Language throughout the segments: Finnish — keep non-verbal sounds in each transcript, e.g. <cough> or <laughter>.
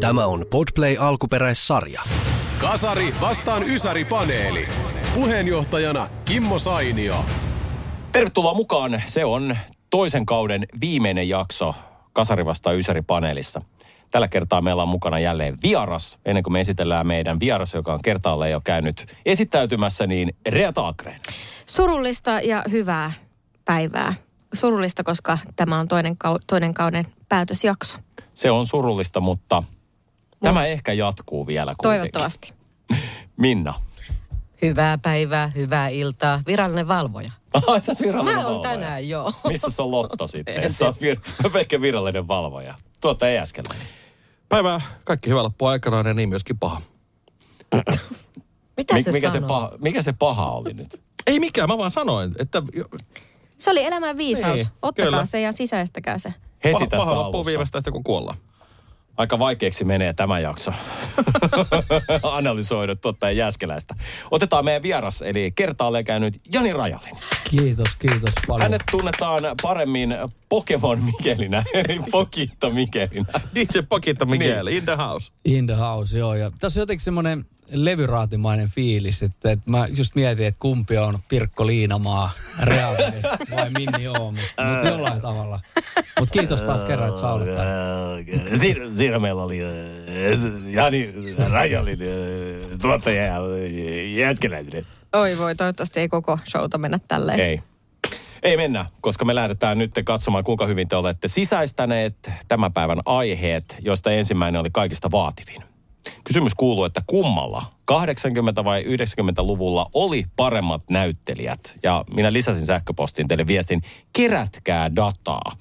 Tämä on Podplay alkuperäissarja. Kasari vastaan Ysäri-paneeli. Puheenjohtajana Kimmo Sainio. Tervetuloa mukaan. Se on toisen kauden viimeinen jakso Kasari vastaan Ysäri-paneelissa. Tällä kertaa meillä on mukana jälleen vieras. Ennen kuin me esitellään meidän vieras, joka on kertaalleen jo käynyt esittäytymässä, niin Rea Taakreen. Surullista ja hyvää päivää. Surullista, koska tämä on toinen, kau- toinen kauden päätösjakso. Se on surullista, mutta tämä ehkä jatkuu vielä kuitenkin. Toivottavasti. <laughs> Minna. Hyvää päivää, hyvää iltaa. Virallinen valvoja. <laughs> Ai, sä virallinen Mä oon tänään, joo. Missä se on Lotto sitten? En <laughs> Sä oot vir- pelkkä virallinen valvoja. Tuota ei äsken. Päivää, kaikki hyvä loppu aikanaan ja niin myöskin paha. <coughs> Mitä Mik, se mikä, se sanoo? paha, mikä se paha oli nyt? Ei mikään, mä vaan sanoin, että Se oli elämän viisaus. Niin, Ottakaa kyllä. se ja sisäistäkää se. Heti paha, tässä paha loppuu sitten kun kuollaan. Aika vaikeaksi menee tämä jakso. <laughs> Analysoida tuottaja Jääskeläistä. Otetaan meidän vieras, eli kertaalleen käynyt Jani Rajalin. Kiitos, kiitos paljon. Hänet tunnetaan paremmin Pokemon Mikelinä, <laughs> eli Pokitta Mikelinä. DJ Pakita Miguel, in the house. In the house, joo. Ja tässä on jotenkin semmoinen levyraatimainen fiilis, että, että mä just mietin, että kumpi on Pirkko Liinamaa, Reali vai Minni Oo, mutta mut jollain tavalla. Mutta kiitos taas kerran, että sä olet täällä. Siinä, siinä meillä oli äh, Jani Rajalin äh, tuottaja ja äh, Jääskeläinen. Oi voi, toivottavasti ei koko showta mennä tälleen. Ei. Ei mennä, koska me lähdetään nyt katsomaan, kuinka hyvin te olette sisäistäneet tämän päivän aiheet, joista ensimmäinen oli kaikista vaativin. Kysymys kuuluu, että kummalla 80- vai 90-luvulla oli paremmat näyttelijät? Ja minä lisäsin sähköpostiin teille viestin, kerätkää dataa.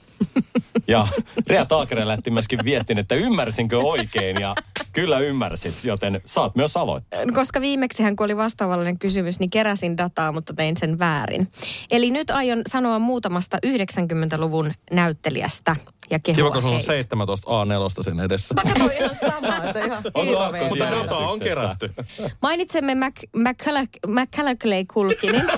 Ja Rea Taakere lähti myöskin viestin, että ymmärsinkö oikein ja kyllä ymmärsit, joten saat myös aloittaa. Koska viimeksihän, kun oli vastaavallinen kysymys, niin keräsin dataa, mutta tein sen väärin. Eli nyt aion sanoa muutamasta 90-luvun näyttelijästä ja kehua Kiva, kun sulla on heitä. 17 A4 siinä edessä. Mä katsoin ihan samaa, että ihan Mutta dataa on kerätty. Mainitsemme McCulloughley Kulkinin. <laughs>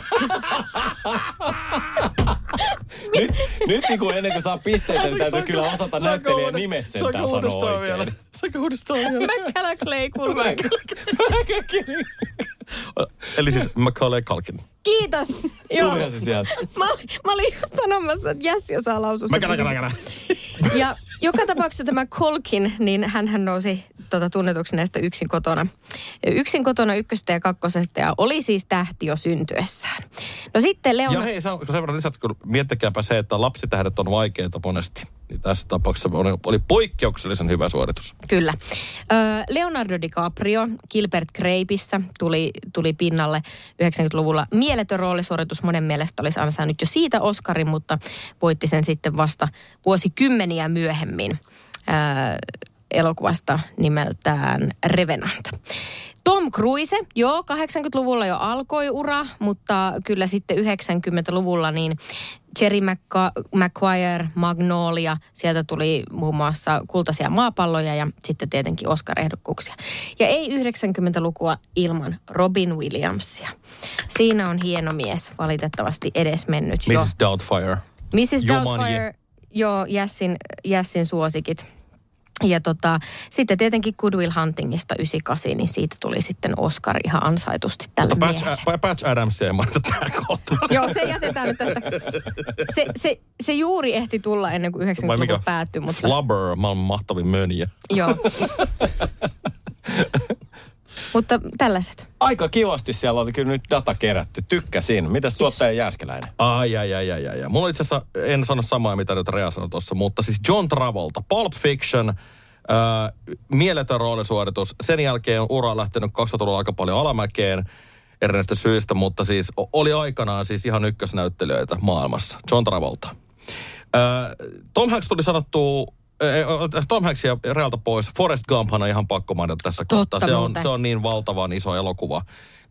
Nyt, nyt niin kuin ennen kuin saa pisteitä, niin täytyy kyllä osata näyttelijän nimet sentään sanoa oikein. Saanko uudestaan vielä? McCulloughley Kulkinin. <laughs> Eli siis Macaulay Culkin. Kiitos. <laughs> Joo. Tulihan se sieltä. Mä, mä olin just sanomassa, että Jassi osaa lausua. sen kysymyksen. Ja joka tapauksessa tämä Colkin, niin hän nousi tota, tunnetuksi näistä yksin kotona. Yksin kotona ykköstä ja kakkosesta ja oli siis tähti jo syntyessään. No sitten Leona... Ja hei, sen verran lisät, kun miettikääpä se, että lapsitähdet on vaikeita monesti. Niin tässä tapauksessa oli, oli poikkeuksellisen hyvä suoritus. Kyllä. Ö, Leonardo DiCaprio Gilbert Grapeissa tuli, tuli pinnalle 90-luvulla. Mieletön roolisuoritus monen mielestä olisi ansainnut jo siitä Oscarin, mutta voitti sen sitten vasta vuosikymmeniä myöhemmin ö, elokuvasta nimeltään Revenant. Tom Cruise, joo, 80-luvulla jo alkoi ura, mutta kyllä sitten 90-luvulla niin Jerry Maguire, Magnolia, sieltä tuli muun muassa kultaisia maapalloja ja sitten tietenkin Oscar-ehdokkuuksia. Ja ei 90-lukua ilman Robin Williamsia. Siinä on hieno mies, valitettavasti edesmennyt jo. Mrs. Doubtfire. Mrs. Doubtfire, joo, Jessin, Jessin suosikit. Ja tota, sitten tietenkin Good Will Huntingista 98, niin siitä tuli sitten Oscar ihan ansaitusti tälle Mutta Patch, miehelle. Ä- Patch Adams ei mainita tähän kohtaan. Joo, se jätetään nyt tästä. Se, se, se juuri ehti tulla ennen kuin Vai 90-luku päättyi, mutta Flubber, maailman mahtavin mönjä. joo. <laughs> mutta tällaiset. Aika kivasti siellä oli kyllä nyt data kerätty. Tykkäsin. Mitäs tuottaja Jääskeläinen? Ai, ai, ai, ai, ai. Mulla itse asiassa, en sano samaa, mitä nyt Rea sanoi tuossa, mutta siis John Travolta, Pulp Fiction, äh, mieletön roolisuoritus. Sen jälkeen on ura lähtenyt 2000-luvulla aika paljon alamäkeen erinäistä syistä, mutta siis oli aikanaan siis ihan ykkösnäyttelijöitä maailmassa. John Travolta. Äh, Tom Hanks tuli sanottua äh, Tom Hanks ja Realta pois. Forrest Gumphan on ihan pakko mainita tässä Totta kohtaa. Se on, muuten. se on niin valtavan iso elokuva.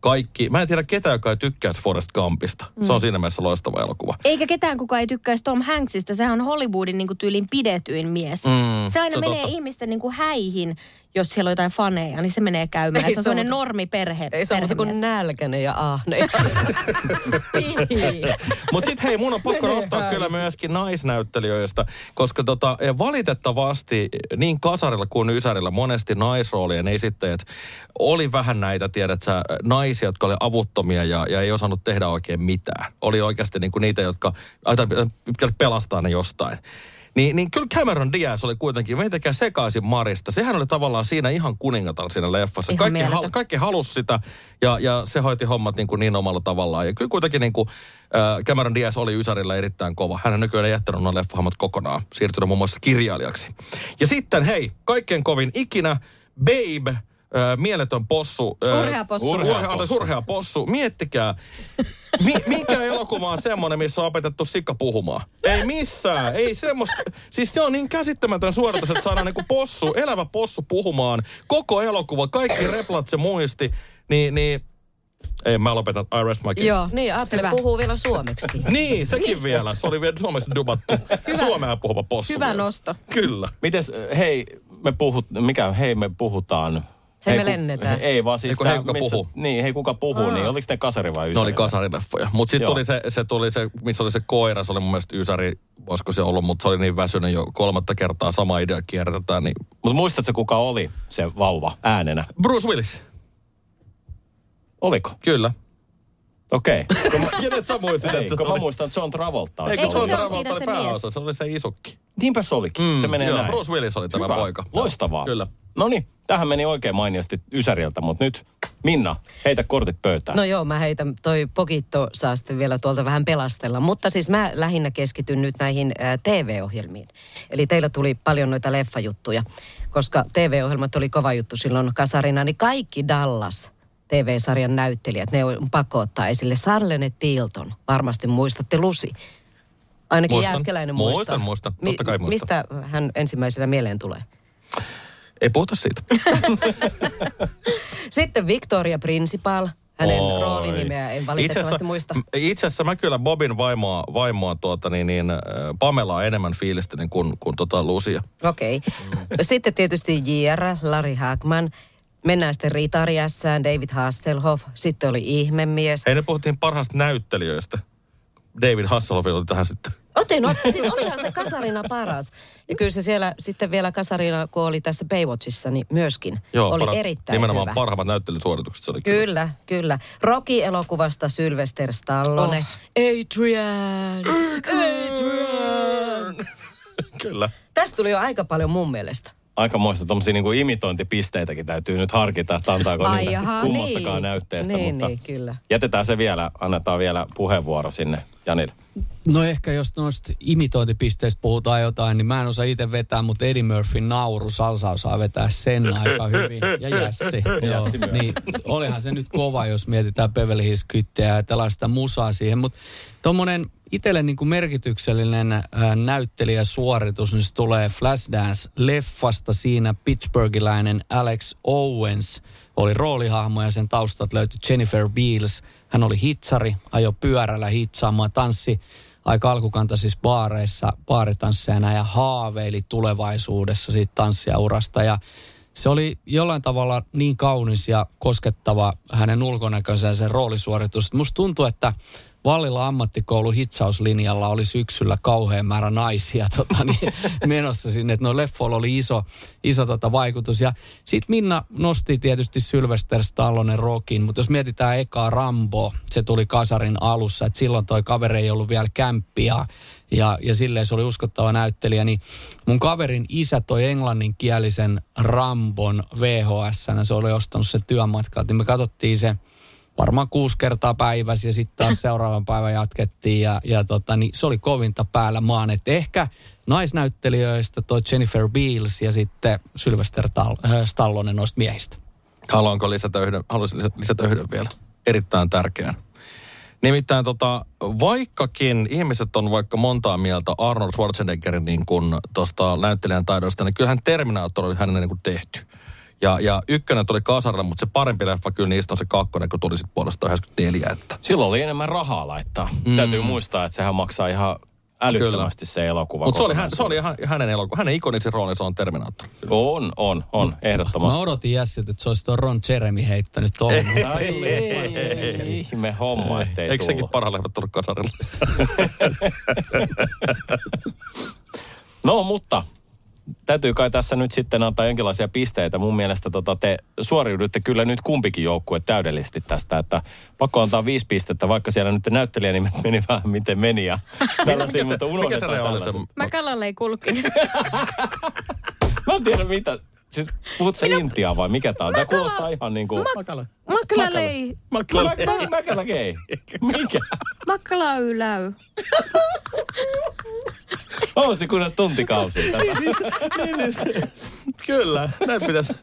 Kaikki, mä en tiedä ketä, joka ei tykkäisi Forrest Gumpista. Mm. Se on siinä mielessä loistava elokuva. Eikä ketään kukaan ei tykkäisi Tom Hanksista. Sehän on Hollywoodin niin kuin tyylin pidetyin mies. Mm, se aina se on menee totta. ihmisten niin kuin häihin, jos siellä on jotain faneja, niin se menee käymään. Ei se on sellainen muuta- normiperhe. Ei se ole muuta kuin nälkäinen ja ahne. <laughs> Niin. Mutta sitten hei, mun on pakko Menee nostaa kyllä myöskin naisnäyttelijöistä, koska tota, valitettavasti niin kasarilla kuin ysärillä monesti naisroolien esittäjät oli vähän näitä, tiedät sä, naisia, jotka oli avuttomia ja, ja ei osannut tehdä oikein mitään. Oli oikeasti niinku niitä, jotka pelastaa ne jostain. Niin, niin kyllä Cameron Diaz oli kuitenkin meitäkään sekaisin Marista. Sehän oli tavallaan siinä ihan kuningatar siinä leffassa. Ihan Kaikki, hal, kaikki halusi sitä ja, ja se hoiti hommat niin, kuin niin omalla tavallaan. Ja kyllä kuitenkin niin kuin, äh, Cameron Diaz oli Ysärillä erittäin kova. Hän on nykyään jättänyt nuo leffahommat kokonaan. Siirtynyt muun muassa kirjailijaksi. Ja sitten hei, kaikkein kovin ikinä Babe, äh, mieletön possu. äh, Urhea possu. Urhea, urhea possu. Miettikää, Mi, mikä elokuva on semmoinen, missä on opetettu sikka puhumaan? Ei missään, ei semmoista. Siis se on niin käsittämätön suoritus, että saadaan niinku possu, elävä possu puhumaan. Koko elokuva, kaikki replat se muisti. Niin, niin ei, mä lopetan. I rest my case. Joo. Niin, ajattelin, Hyvä. puhuu vielä suomeksi. Niin, sekin vielä. Se oli vielä Suomessa dubattu. Suomea puhuva possu. Hyvä vielä. nosto. Kyllä. Mites, hei, me puhut, mikä, hei me puhutaan. Hei, me ku- lennetään. Ei vaan siis tää, hei, kuka puhuu? Niin, hei kuka puhuu, niin oliko ne kasari vai Ne ysäri? oli kasarileffoja. Mutta sitten tuli se, se, tuli se, missä oli se koira, se oli mun mielestä Ysäri, olisiko se ollut, mutta se oli niin väsynyt jo kolmatta kertaa sama idea kierrätetään, niin Mutta muistatko kuka oli se vauva äänenä? Bruce Willis, Oliko? kyllä. Okei. Okay. Kenet sä muistit, Ei, että kun se mä muistan John Travolta. Eikö John Travolta oli se pääosa? mies? Se oli se isukki. Niinpä se olikin. se menee joo, näin. Bruce Willis oli tämä Hyvä. poika. Loistavaa. Kyllä. No niin, tähän meni oikein mainiosti Ysäriltä, mutta nyt Minna, heitä kortit pöytään. No joo, mä heitän, toi Pokitto saa sitten vielä tuolta vähän pelastella. Mutta siis mä lähinnä keskityn nyt näihin ä, TV-ohjelmiin. Eli teillä tuli paljon noita leffajuttuja, koska TV-ohjelmat oli kova juttu silloin kasarina, niin kaikki Dallas TV-sarjan näyttelijät, ne on pakko ottaa esille. Sarlene Tilton, varmasti muistatte Lusi. Ainakin Muistan. Jääskeläinen Muistan, muistaa. muistan. Totta kai muistan. Mistä hän ensimmäisenä mieleen tulee? Ei puhuta siitä. <laughs> Sitten Victoria Principal. Hänen Oi. roolinimeä en valitettavasti muista. m- Itse asiassa mä kyllä Bobin vaimoa, vaimoa tuota, niin, niin, äh, Pamelaa enemmän fiilistelin kuin, kuin tota Lucia. Okei. Okay. Sitten tietysti J.R. Larry Hagman. Mennään sitten Ritari David Hasselhoff. Sitten oli Ihmemies. Hei, ne puhuttiin parhaista näyttelijöistä. David Hasselhoff oli tähän sitten. Otin, ot, siis olihan se kasarina paras. Ja kyllä se siellä sitten vielä kasarina, kun oli tässä Baywatchissa, niin myöskin oli paras- erittäin Nimenomaan hyvä. parhaimmat näyttelysuoritukset se oli kyllä. Kyllä, kyllä. Rocky-elokuvasta Sylvester Stallone. Oh. Adrian! Adrian! <laughs> kyllä. Tästä tuli jo aika paljon mun mielestä. Aikamoista tuommoisia niin imitointipisteitäkin täytyy nyt harkita, että antaako Ai niitä jaha, kummastakaan niin. näytteestä. Niin, mutta niin, kyllä. jätetään se vielä, annetaan vielä puheenvuoro sinne Janille. No ehkä jos noista imitointipisteistä puhutaan jotain, niin mä en osaa itse vetää, mutta Eddie Murphy nauru salsa osaa vetää sen aika hyvin. Ja Jässi. Joo. Jässi myös. Niin, olihan se nyt kova, jos mietitään Beverly Hills Kytteä ja sitä musaa siihen. Mutta tuommoinen itselle niin kuin merkityksellinen äh, näyttelijäsuoritus, niin se tulee Flashdance-leffasta. Siinä Pittsburghiläinen Alex Owens oli roolihahmo ja sen taustat löytyi Jennifer Beals. Hän oli hitsari, ajo pyörällä hitsaamaan, tanssi aika alkukantaisissa baareissa, baaritansseina ja haaveili tulevaisuudessa siitä tanssijaurasta. Ja se oli jollain tavalla niin kaunis ja koskettava hänen ulkonäkönsä ja sen roolisuoritus. Musta tuntuu, että Vallilla ammattikoulu hitsauslinjalla oli syksyllä kauhean määrä naisia <laughs> tota, niin, menossa sinne. Että no leffoilla oli iso, iso tota, vaikutus. Ja sit Minna nosti tietysti Sylvester Stallonen Rockin, mutta jos mietitään ekaa Rambo, se tuli kasarin alussa. Että silloin toi kaveri ei ollut vielä kämppiä ja, ja silleen se oli uskottava näyttelijä. Niin mun kaverin isä toi englanninkielisen Rambon VHS, se oli ostanut se työmatkalta. Niin me katsottiin se varmaan kuusi kertaa päivässä ja sitten taas <laughs> seuraavan päivän jatkettiin ja, ja tota, niin se oli kovinta päällä maan. Et ehkä naisnäyttelijöistä toi Jennifer Beals ja sitten Sylvester Tal- äh, Stallone noista miehistä. Haluanko lisätä yhden, haluaisin lisätä- yhden vielä. Erittäin tärkeän. Nimittäin tota, vaikkakin ihmiset on vaikka montaa mieltä Arnold Schwarzeneggerin niin kuin tuosta näyttelijän taidosta, niin kyllähän Terminator oli hänen niin kuin tehty. Ja, ja ykkönen tuli kasarilla, mutta se parempi leffa kyllä niistä on se kakkonen, kun tuli sitten puolestaan 94. Että. Silloin oli enemmän rahaa laittaa. Mm. Täytyy muistaa, että sehän maksaa ihan älyttömästi se elokuva. Mutta se oli, hän, se oli hän, hänen elokuva. Hänen ikonisin roolinsa on Terminator. On, on, on, ehdottomasti. Mä odotin Jässit, että se olisi tuon Ron Jeremy heittänyt tuohon. Ihme homma, ettei Eikö sekin leffat tullut kasarilla? <laughs> No, mutta täytyy kai tässä nyt sitten antaa jonkinlaisia pisteitä. Mun mielestä tota, te suoriudutte kyllä nyt kumpikin joukkue täydellisesti tästä, että pakko antaa viisi pistettä, vaikka siellä nyt näyttelijänimet meni vähän miten meni ja tällaisia, mutta Mikä se unohdetaan oli se? tällaiset. Mäkälälle ei kulkinen. Mä en tiedä mitä. Siis puhut sä intiaa vai mikä tää on? Tää kuulostaa ihan niinku... Makale. Mäkälälle ei. Makale. Mä, mä, mäkälä gei. Mikä? Makkala yläy. On se kun tuntikausi tätä. niin siis, kyllä, näin pitäisi.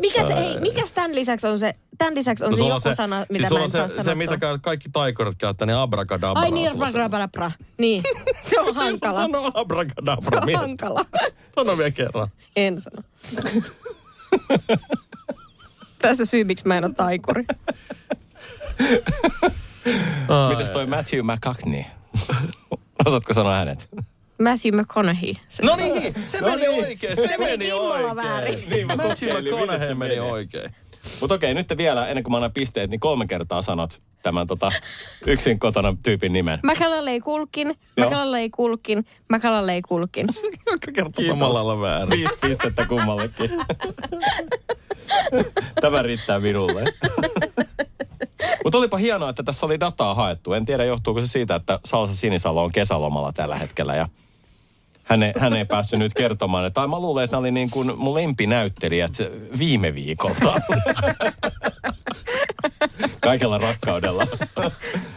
Mikä se, ei, mikä tämän lisäksi on se, tämän lisäksi on se sulla joku sana, mitä siis mä en on saa se, sanoa. se, mitä kaikki taikorit käyttää, niin abracadabra. Ai niin, se. abracadabra. Niin, <laughs> se on hankala. Sano Se abracadabra. on Miet- hankala. <laughs> Sano vielä kerran. En sano. <laughs> Tässä syy, miksi mä en ole taikuri. Mites toi Matthew McCagney? Osaatko sanoa hänet? Matthew McConaughey. Se, No niin, se meni oikein. Se, Se meni oikein. väärin. Niin, Matthew McConaughey meni oikein. Mutta okei, nyt vielä, ennen kuin mä annan pisteet, niin kolme kertaa sanot tämän tota, yksin kotona tyypin nimen. Mäkälälle ei kulkin, Mäkälälle ei kulkin, Mäkälälle ei kulkin. Joka kerta samalla lailla väärin. Viisi pistettä kummallekin. Tämä riittää minulle. Mutta olipa hienoa, että tässä oli dataa haettu. En tiedä, johtuuko se siitä, että Salsa Sinisalo on kesälomalla tällä hetkellä ja hän ei, hän ei päässyt nyt kertomaan. Tai mä luulen, että nämä oli niin kuin mun lempinäyttelijät viime viikolta. Kaikella rakkaudella.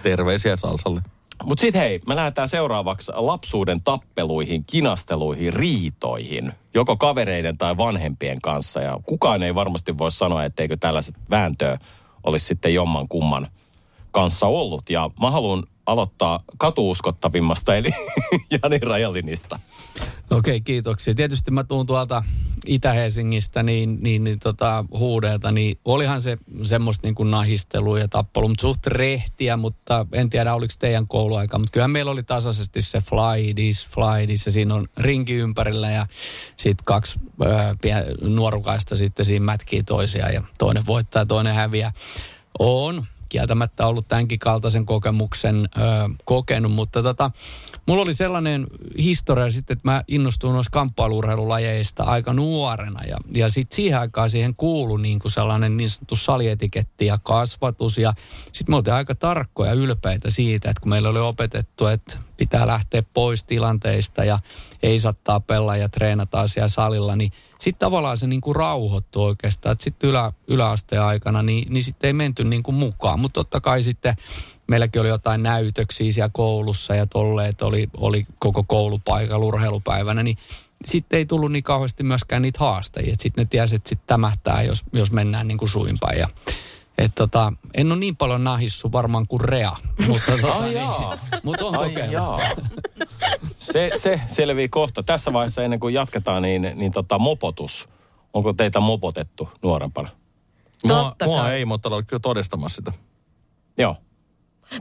Terveisiä Salsalle. Mutta sitten hei, me lähdetään seuraavaksi lapsuuden tappeluihin, kinasteluihin, riitoihin. Joko kavereiden tai vanhempien kanssa. Ja kukaan ei varmasti voi sanoa, etteikö tällaiset vääntöä olisi sitten jomman kumman kanssa ollut. Ja mä haluan aloittaa katuuskottavimmasta, eli <laughs> Jani Rajalinista. Okei, kiitoksia. Tietysti mä tuun tuolta Itä-Helsingistä, niin, niin, niin tota, huudeelta, niin olihan se semmoista niin kuin nahistelua ja tappelua, mutta suht rehtiä, mutta en tiedä oliko teidän kouluaika, mutta kyllähän meillä oli tasaisesti se fly this, fly this, ja siinä on rinki ympärillä ja sitten kaksi ää, pien- nuorukaista sitten siinä mätkii toisiaan ja toinen voittaa toinen häviää. On kieltämättä ollut tämänkin kaltaisen kokemuksen ö, kokenut, mutta tota, mulla oli sellainen historia sitten, että mä innostuin noista kamppailuurheilulajeista aika nuorena. Ja, ja sitten siihen aikaan siihen kuului niin kuin sellainen niin sanottu salietiketti ja kasvatus. Ja sitten me oltiin aika tarkkoja ja ylpeitä siitä, että kun meillä oli opetettu, että pitää lähteä pois tilanteista ja ei saa tapella ja treenata asiaa salilla, niin sitten tavallaan se niinku rauhoittui oikeastaan. Sitten ylä, yläasteen aikana, niin, niin sitten ei menty niinku mukaan. Mutta totta kai sitten meilläkin oli jotain näytöksiä siellä koulussa ja tolleet oli, oli koko koulupaikalla urheilupäivänä, niin sitten ei tullut niin kauheasti myöskään niitä haastajia. Sitten ne tiesi, että sitten tämähtää, jos, jos mennään niin kuin suinpäin. Ja, et tota, en ole niin paljon nahissu varmaan kuin Rea, mutta, tota, Ai niin, mutta on Ai kokeillut. jaa. Se, se selvii kohta. Tässä vaiheessa ennen kuin jatketaan, niin, niin tota, mopotus. Onko teitä mopotettu nuorempana? Mua, Totta mua ei, mutta olen kyllä todistamassa sitä. Joo.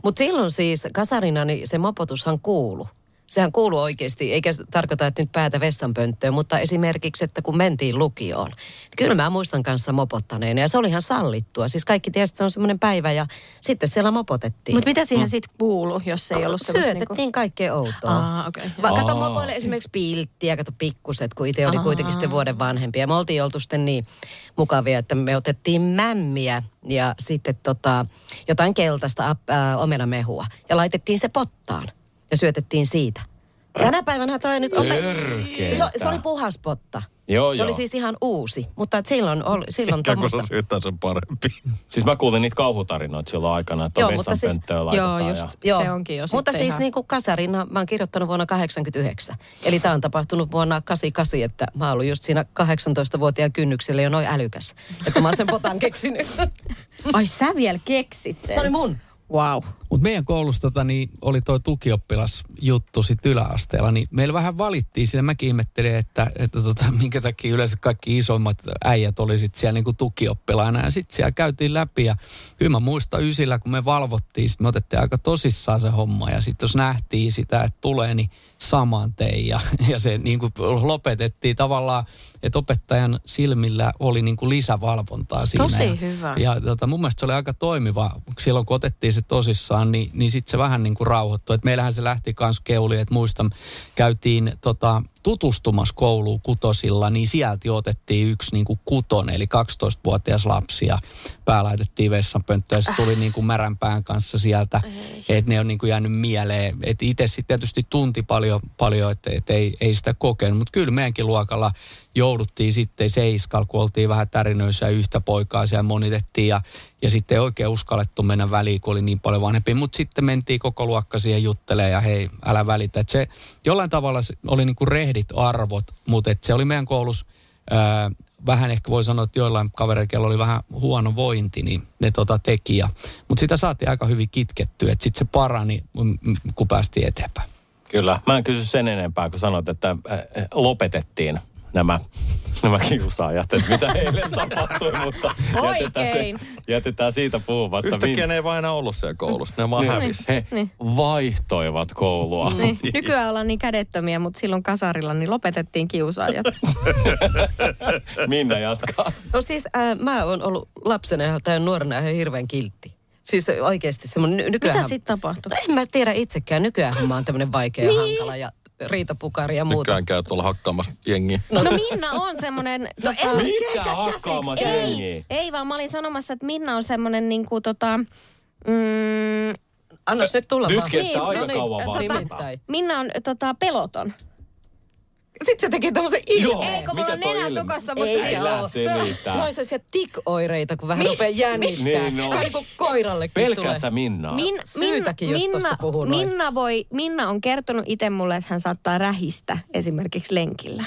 Mutta silloin siis kasarina niin se mopotushan kuulu. Sehän kuuluu oikeasti, eikä se tarkoita, että nyt päätä vessanpönttöön, mutta esimerkiksi, että kun mentiin lukioon. niin Kyllä mä muistan kanssa mopottaneena ja se oli ihan sallittua. Siis kaikki tiesi, että se on semmoinen päivä ja sitten siellä mopotettiin. Mutta mitä siihen sitten kuuluu, jos ei ollut semmoista Syötettiin niinku... kaikkea outoa. Aa, okei. Va- kato mopoille esimerkiksi pilttiä, kato pikkuset, kun itse oli Aa. kuitenkin sitten vuoden vanhempi. Ja me oltiin oltu sitten niin mukavia, että me otettiin mämmiä ja sitten tota, jotain keltaista ap- ää, omenamehua. Ja laitettiin se pottaan ja syötettiin siitä. Tänä päivänä toi nyt on... Se, se oli puhas potta. Joo, se oli joo. siis ihan uusi, mutta et silloin, oli, silloin Ja kun tuommoista... se syyttää sen parempi. Siis mä kuulin niitä kauhutarinoita silloin aikana, että Joo, Joo, mutta siis-. Joo, just. Ja... Se onkin jo Mutta sitten siis ihan- niin kuin kasarina mä oon kirjoittanut vuonna 89. Eli tämä on tapahtunut vuonna 88, että mä oon ollut just siinä 18-vuotiaan kynnyksellä jo noin älykäs. Että mä oon sen potan keksinyt. Ai sä vielä keksit sen? Se oli mun. Wow. Mutta meidän koulussa tota, niin oli toi tukioppilas juttu sitten yläasteella, niin meillä vähän valittiin siinä. Mäkin ihmettelin, että, että tota, <laughs> minkä takia yleensä kaikki isommat äijät oli sit siellä niinku tukioppilaina. Ja sitten siellä käytiin läpi ja kyllä mä muistan ysillä, kun me valvottiin, sit me otettiin aika tosissaan se homma. Ja sitten jos nähtiin sitä, että tulee, niin saman tein. Ja, <laughs> ja se niinku lopetettiin tavallaan, että opettajan silmillä oli niinku lisävalvontaa siinä. Tosi ja, hyvä. Ja tota, mun mielestä se oli aika toimiva. Silloin kun otettiin se tosissaan, niin, niin sitten se vähän niin kuin rauhoittui. Et meillähän se lähti kans keuli, että muistan, käytiin tota, tutustumassa kouluun kutosilla, niin sieltä jo otettiin yksi niin kuin kutonen, eli 12-vuotias lapsi ja pää laitettiin vessanpönttöön ja se tuli niin kuin märän pään kanssa sieltä, että ne on niin kuin jäänyt mieleen. Että itse sitten tietysti tunti paljon, paljon että et ei, ei sitä kokenut, mutta kyllä meidänkin luokalla jouduttiin sitten seiskal, kun oltiin vähän tärinöissä ja yhtä poikaa siellä monitettiin ja, ja sitten ei oikein uskallettu mennä väliin, kun oli niin paljon vanhempi. Mutta sitten mentiin koko luokka siihen juttelemaan ja hei, älä välitä. Et se jollain tavalla oli niin kuin rehdit arvot, mutta et se oli meidän koulussa ää, vähän ehkä voi sanoa, että joillain kavereilla oli vähän huono vointi, niin ne tota teki. Mutta sitä saatiin aika hyvin kitkettyä, että sitten se parani, kun päästiin eteenpäin. Kyllä. Mä en kysy sen enempää, kun sanoit, että lopetettiin nämä, nämä kiusaajat, että mitä eilen tapahtui, mutta jätetään, se, jätetään siitä puhumatta. Yhtäkkiä ne ei vaan enää ollut siellä koulussa. Ne vaan Niin. hävisi. He Niin. vaihtoivat koulua. Niin, nykyään ollaan niin kädettömiä, mutta silloin kasarilla niin lopetettiin kiusaajat. <laughs> Minna jatkaa. No siis äh, mä oon ollut lapsena ja- tai nuorena ihan hirveän kiltti. Siis oikeasti semmoinen ny- nykyään... Mitä sitten tapahtui? No en mä tiedä itsekään. Nykyään mä oon tämmöinen vaikea ja hankala ja riitapukari ja muuta. Nykyään käy tuolla hakkaamassa jengiä. No, no Minna on semmoinen... No, tota, Mitä hakkaamassa jengiä? ei vaan mä olin sanomassa, että Minna on semmoinen niinku tota... Mm, Anna nyt tulla Nyt kestää Niin, aika no niin, kauan tota-. Minna on tota, peloton. Sitten se teki tämmöisen Joo. Ei, kun mulla mikä on nenä ilme? tukossa, mutta... Ei Älä oo. selitä. No on sellaisia tik-oireita, kun vähän rupeaa jännittää. Niin, no. Vähän niin kuin koirallekin Pelkäät tulee. sä Minnaa? Min, Syytäkin, jos Minna, puhuu noin. Minna, voi, Minna on kertonut itse mulle, että hän saattaa rähistä esimerkiksi lenkillä.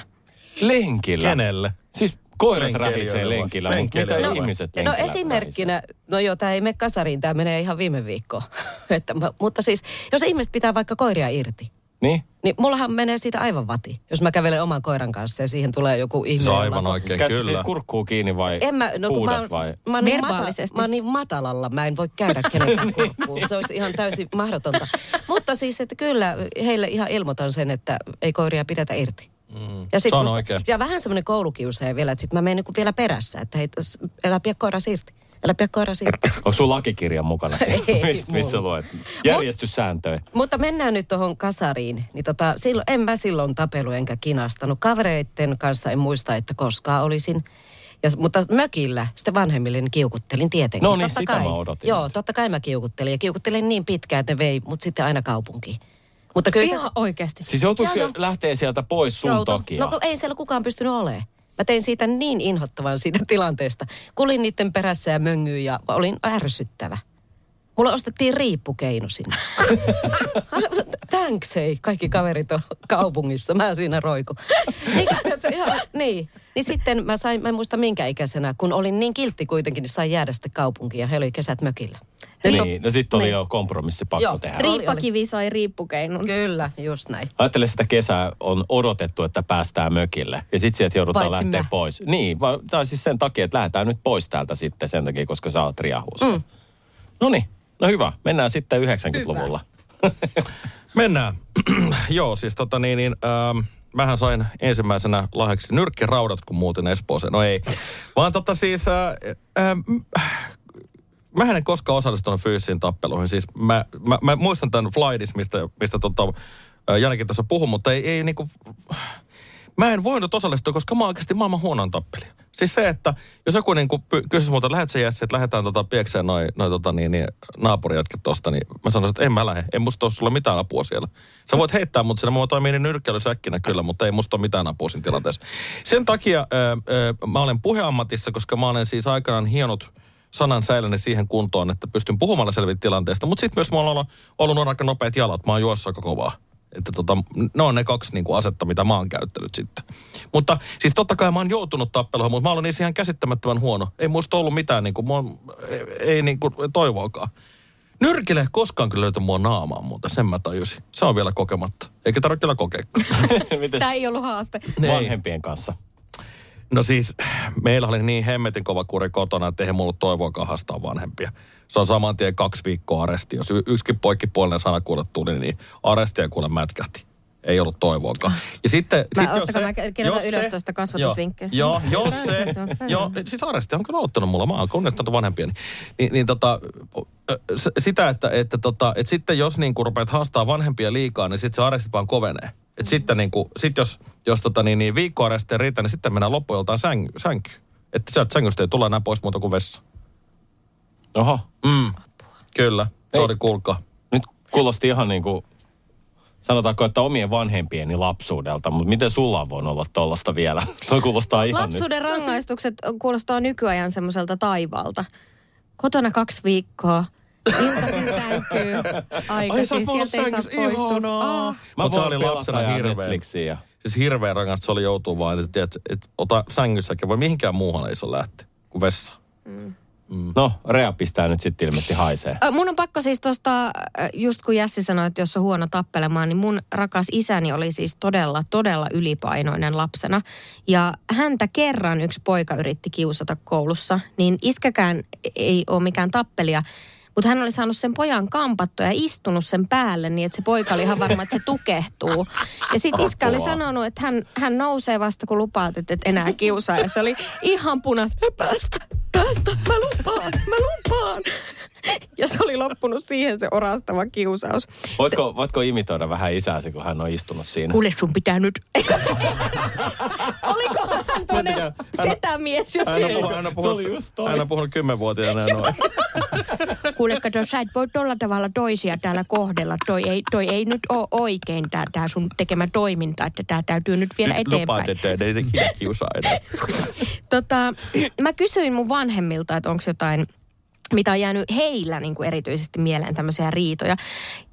Lenkillä? Kenelle? Siis koirat rähisee lenkillä, mutta mitä vai? ihmiset No esimerkkinä, no joo, tämä ei mene kasariin, tämä menee ihan viime viikkoon. <laughs> Että, mutta siis, jos ihmiset pitää vaikka koiria irti, Niin? niin mullahan menee siitä aivan vati. Jos mä kävelen oman koiran kanssa ja siihen tulee joku ihminen. Se on aivan lako. oikein, Käytkö kyllä. siis kurkkuu kiinni vai En mä, no, mä, oon- vai? mä, oon niin mata, Verbaalisesti. mä oon niin matalalla, mä en voi käydä <laughs> kenenkään kurkkuun. Se olisi ihan täysin mahdotonta. Mutta siis, että kyllä heille ihan ilmoitan sen, että ei koiria pidetä irti. Mm. Ja, sit Se on oikein. ja vähän semmoinen koulukiusaaja vielä, että sit mä menen niinku vielä perässä, että hei, älä pidä koira irti. Älä pidä koira irti. Onko sun lakikirja mukana siinä? <laughs> Mistä mist sä luet? Järjestyssääntöjä. Mutta mennään nyt tuohon kasariin. Niin tota, silloin, en mä silloin tapelu enkä kinastanut. Kavereiden kanssa en muista, että koskaan olisin. Ja, mutta mökillä sitten vanhemmille niin kiukuttelin tietenkin. No niin, Totta sitä kai. mä odotin Joo, totta kai mä kiukuttelin. Ja kiukuttelin niin pitkään, että ne vei mut sitten aina kaupunkiin. Mutta kyllä Ihan oikeasti. Siis joutuiko Joo, se joo. lähteä sieltä pois sun Joutu. takia? No ei siellä kukaan pystynyt olemaan. Mä tein siitä niin inhottavan siitä <laughs> tilanteesta. Kulin niiden perässä ja möngyin ja olin ärsyttävä. Mulla ostettiin riippukeino sinne. <laughs> Thanks hei, kaikki kaverit on kaupungissa, mä siinä roiku. <laughs> Niin, ihan, niin. niin sitten mä sain, mä en muista minkä ikäisenä, kun olin niin kiltti kuitenkin, niin sain jäädä sitten kaupunkiin ja he oli kesät mökillä. Nyt on- Niin, no sitten oli Niin. jo kompromissi pakko Joo. tehdä. Ri- Riippakivi sai riippukeinun. Kyllä, just näin. Ajattele sitä kesää on odotettu, että päästään mökille. Ja sitten sieltä joudutaan Paitsi lähteä mä. pois. Niin, va, tai siis sen takia, että lähdetään nyt pois täältä sitten sen takia, koska sä oot riahuus. Mm. No niin, no hyvä. Mennään sitten 90-luvulla. Mennään. <clears throat> Joo, siis tota niin, niin ähm, mähän sain ensimmäisenä lahjaksi nyrkkiraudat, kun muutin Espooseen. No ei. Vaan tota siis, äh, äh, mä en koskaan osallistunut fyysisiin tappeluihin. Siis mä, mä, mä muistan tämän Flydis, mistä, mistä tota, äh, Janikin tuossa puhui, mutta ei, ei niinku... Mä en voinut osallistua, koska mä oon oikeasti maailman huonoin tappelija. Siis se, että jos joku niin kysyisi multa, lähdet sä Jesse, että lähdetään tota, piekseen noin noi, tota, niin, niin, naapurijatket tosta, niin mä sanoisin, että en mä lähde. En musta ole sulla mitään apua siellä. Sä voit heittää mut sinne, mä toimin niin nyrkkeilysäkkinä kyllä, mutta ei musta ole mitään apua siinä tilanteessa. Sen takia ö, ö, mä olen puheammatissa, koska mä olen siis aikanaan hienot sanan säilynyt siihen kuntoon, että pystyn puhumalla selvitä tilanteesta. Mutta sitten myös mulla on ollut, ollut aika nopeat jalat. Mä oon juossa aika kovaa. Että tota, ne on ne kaksi niin kuin asetta, mitä mä oon käyttänyt sitten. Mutta siis totta kai mä oon joutunut tappeluun, mutta mä olen niissä ihan käsittämättömän huono. Ei muista ollut mitään, niin kuin, mua, ei, ei niin kuin toivoakaan. Nyrkille ei koskaan kyllä löytä mua naamaan muuta, sen mä tajusin. Se on vielä kokematta. Eikä tarvitse kyllä kokeekaan. Miten Tämä ei ollut haaste. vanhempien kanssa? No siis, meillä oli niin hemmetin kova kuri kotona, että eihän mulla toivoakaan haastaa vanhempia. Se on saman tien kaksi viikkoa aresti. Jos yksikin poikkipuolinen sana kuule tuli, niin arestia kuule mätkähti. Ei ollut toivoakaan. Ja sitten... Mä, sit jos ottakaa, mä kirjoitan jos ylös tuosta kasvatusvinkkejä. Joo, joo, jos se... joo, siis aresti on kyllä auttanut mulla. Mä oon kunnioittanut vanhempia. Niin, niin, niin tota, sitä, että, että, tota, että sitten jos niin rupeat haastaa vanhempia liikaa, niin sitten se aresti vaan kovenee. Et sitten niin kuin, sit jos, jos tota, niin, niin viikkoaresti ei riitä, niin sitten mennään loppuiltaan sänky, sänkyyn. Että sieltä sängystä ei tule enää pois muuta kuin vessa. Oho, Mm. Kyllä, se oli kuulkaa. nyt kuulosti ihan niin kuin, sanotaanko, että omien vanhempieni lapsuudelta, mutta miten sulla on voinut olla tollasta vielä? <laughs> Toi kuulostaa ihan Lapsuuden rangaistukset kuulostaa nykyajan semmoiselta taivaalta. Kotona kaksi viikkoa. Iltaisin sänkyy. Aikaisin, ollut sieltä ei saa sängyssä, poistua. Ah. Mä Mut se oli lapsena hirveä. Netflixiä. Siis hirveä rangaistus, se oli joutuu vaan, että, että, että ota sängyssäkin, voi mihinkään muuhun ei saa lähteä kuin vessa. No, Rea pistää nyt sitten ilmeisesti haisee. Mun on pakko siis tuosta, just kun Jässi sanoi, että jos on huono tappelemaan, niin mun rakas isäni oli siis todella, todella ylipainoinen lapsena. Ja häntä kerran yksi poika yritti kiusata koulussa, niin iskäkään ei ole mikään tappelija. Mutta hän oli saanut sen pojan kampattua ja istunut sen päälle niin, että se poika oli ihan varma, että se tukehtuu. Ja sitten iskä oli sanonut, että hän, hän nousee vasta, kun lupaat, että et enää kiusaa. Ja se oli ihan punas. Päästä, päästä, mä lupaan, mä lupaan. <laughs> Ja se oli loppunut siihen se orastava kiusaus. Voitko, voitko imitoida vähän isääsi, kun hän on istunut siinä? Kuule, sun pitää nyt... <laughs> Oliko hän tuonne hän- setämies jo Hän on, siellä? puhunut, hän on Se puhunut, oli just toi. hän on puhunut kymmenvuotiaana noin. <laughs> Kuule, kato, sä et voi tolla tavalla toisia täällä kohdella. Toi ei, toi ei nyt ole oikein, tää, tää sun tekemä toiminta, että tää täytyy nyt viedä Nyt eteenpäin. lupaat, että ei ikinä kiusaa enää. Tota, mä kysyin mun vanhemmilta, että onko jotain, mitä on jäänyt heillä niin kuin erityisesti mieleen tämmöisiä riitoja.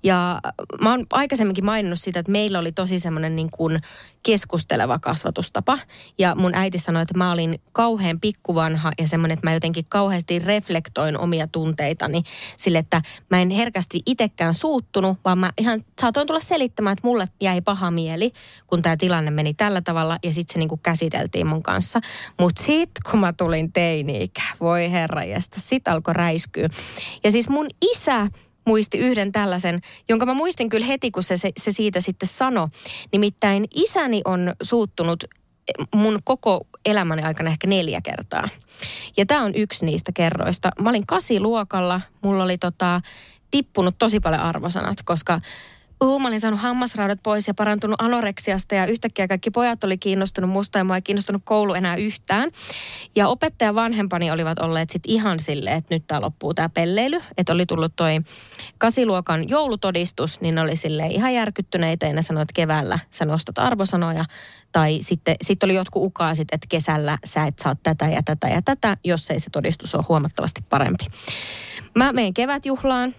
Ja mä oon aikaisemminkin maininnut sitä, että meillä oli tosi semmoinen niin kuin keskusteleva kasvatustapa. Ja mun äiti sanoi, että mä olin kauhean pikkuvanha ja semmoinen, että mä jotenkin kauheasti reflektoin omia tunteitani sille, että mä en herkästi itsekään suuttunut, vaan mä ihan saatoin tulla selittämään, että mulle jäi paha mieli, kun tämä tilanne meni tällä tavalla ja sitten se niinku käsiteltiin mun kanssa. Mutta sitten kun mä tulin teini voi herra jästä, sit alkoi räiskyä. Ja siis mun isä muisti yhden tällaisen, jonka mä muistin kyllä heti, kun se, se, se siitä sitten sanoi. Nimittäin isäni on suuttunut mun koko elämäni aikana ehkä neljä kertaa. Ja tämä on yksi niistä kerroista. Mä olin kasiluokalla, mulla oli tota, tippunut tosi paljon arvosanat, koska Uh, mä olin saanut hammasraudat pois ja parantunut anoreksiasta ja yhtäkkiä kaikki pojat oli kiinnostunut musta ja mä ei kiinnostunut koulu enää yhtään. Ja opettaja vanhempani olivat olleet sit ihan silleen, että nyt tää loppuu tää pelleily. Että oli tullut toi kasiluokan joulutodistus, niin oli sille ihan järkyttyneitä ja ne sanoivat, että keväällä sä nostat arvosanoja. Tai sitten sit oli jotkut ukaasit, että kesällä sä et saa tätä ja tätä ja tätä, jos ei se todistus ole huomattavasti parempi. Mä menen kevätjuhlaan,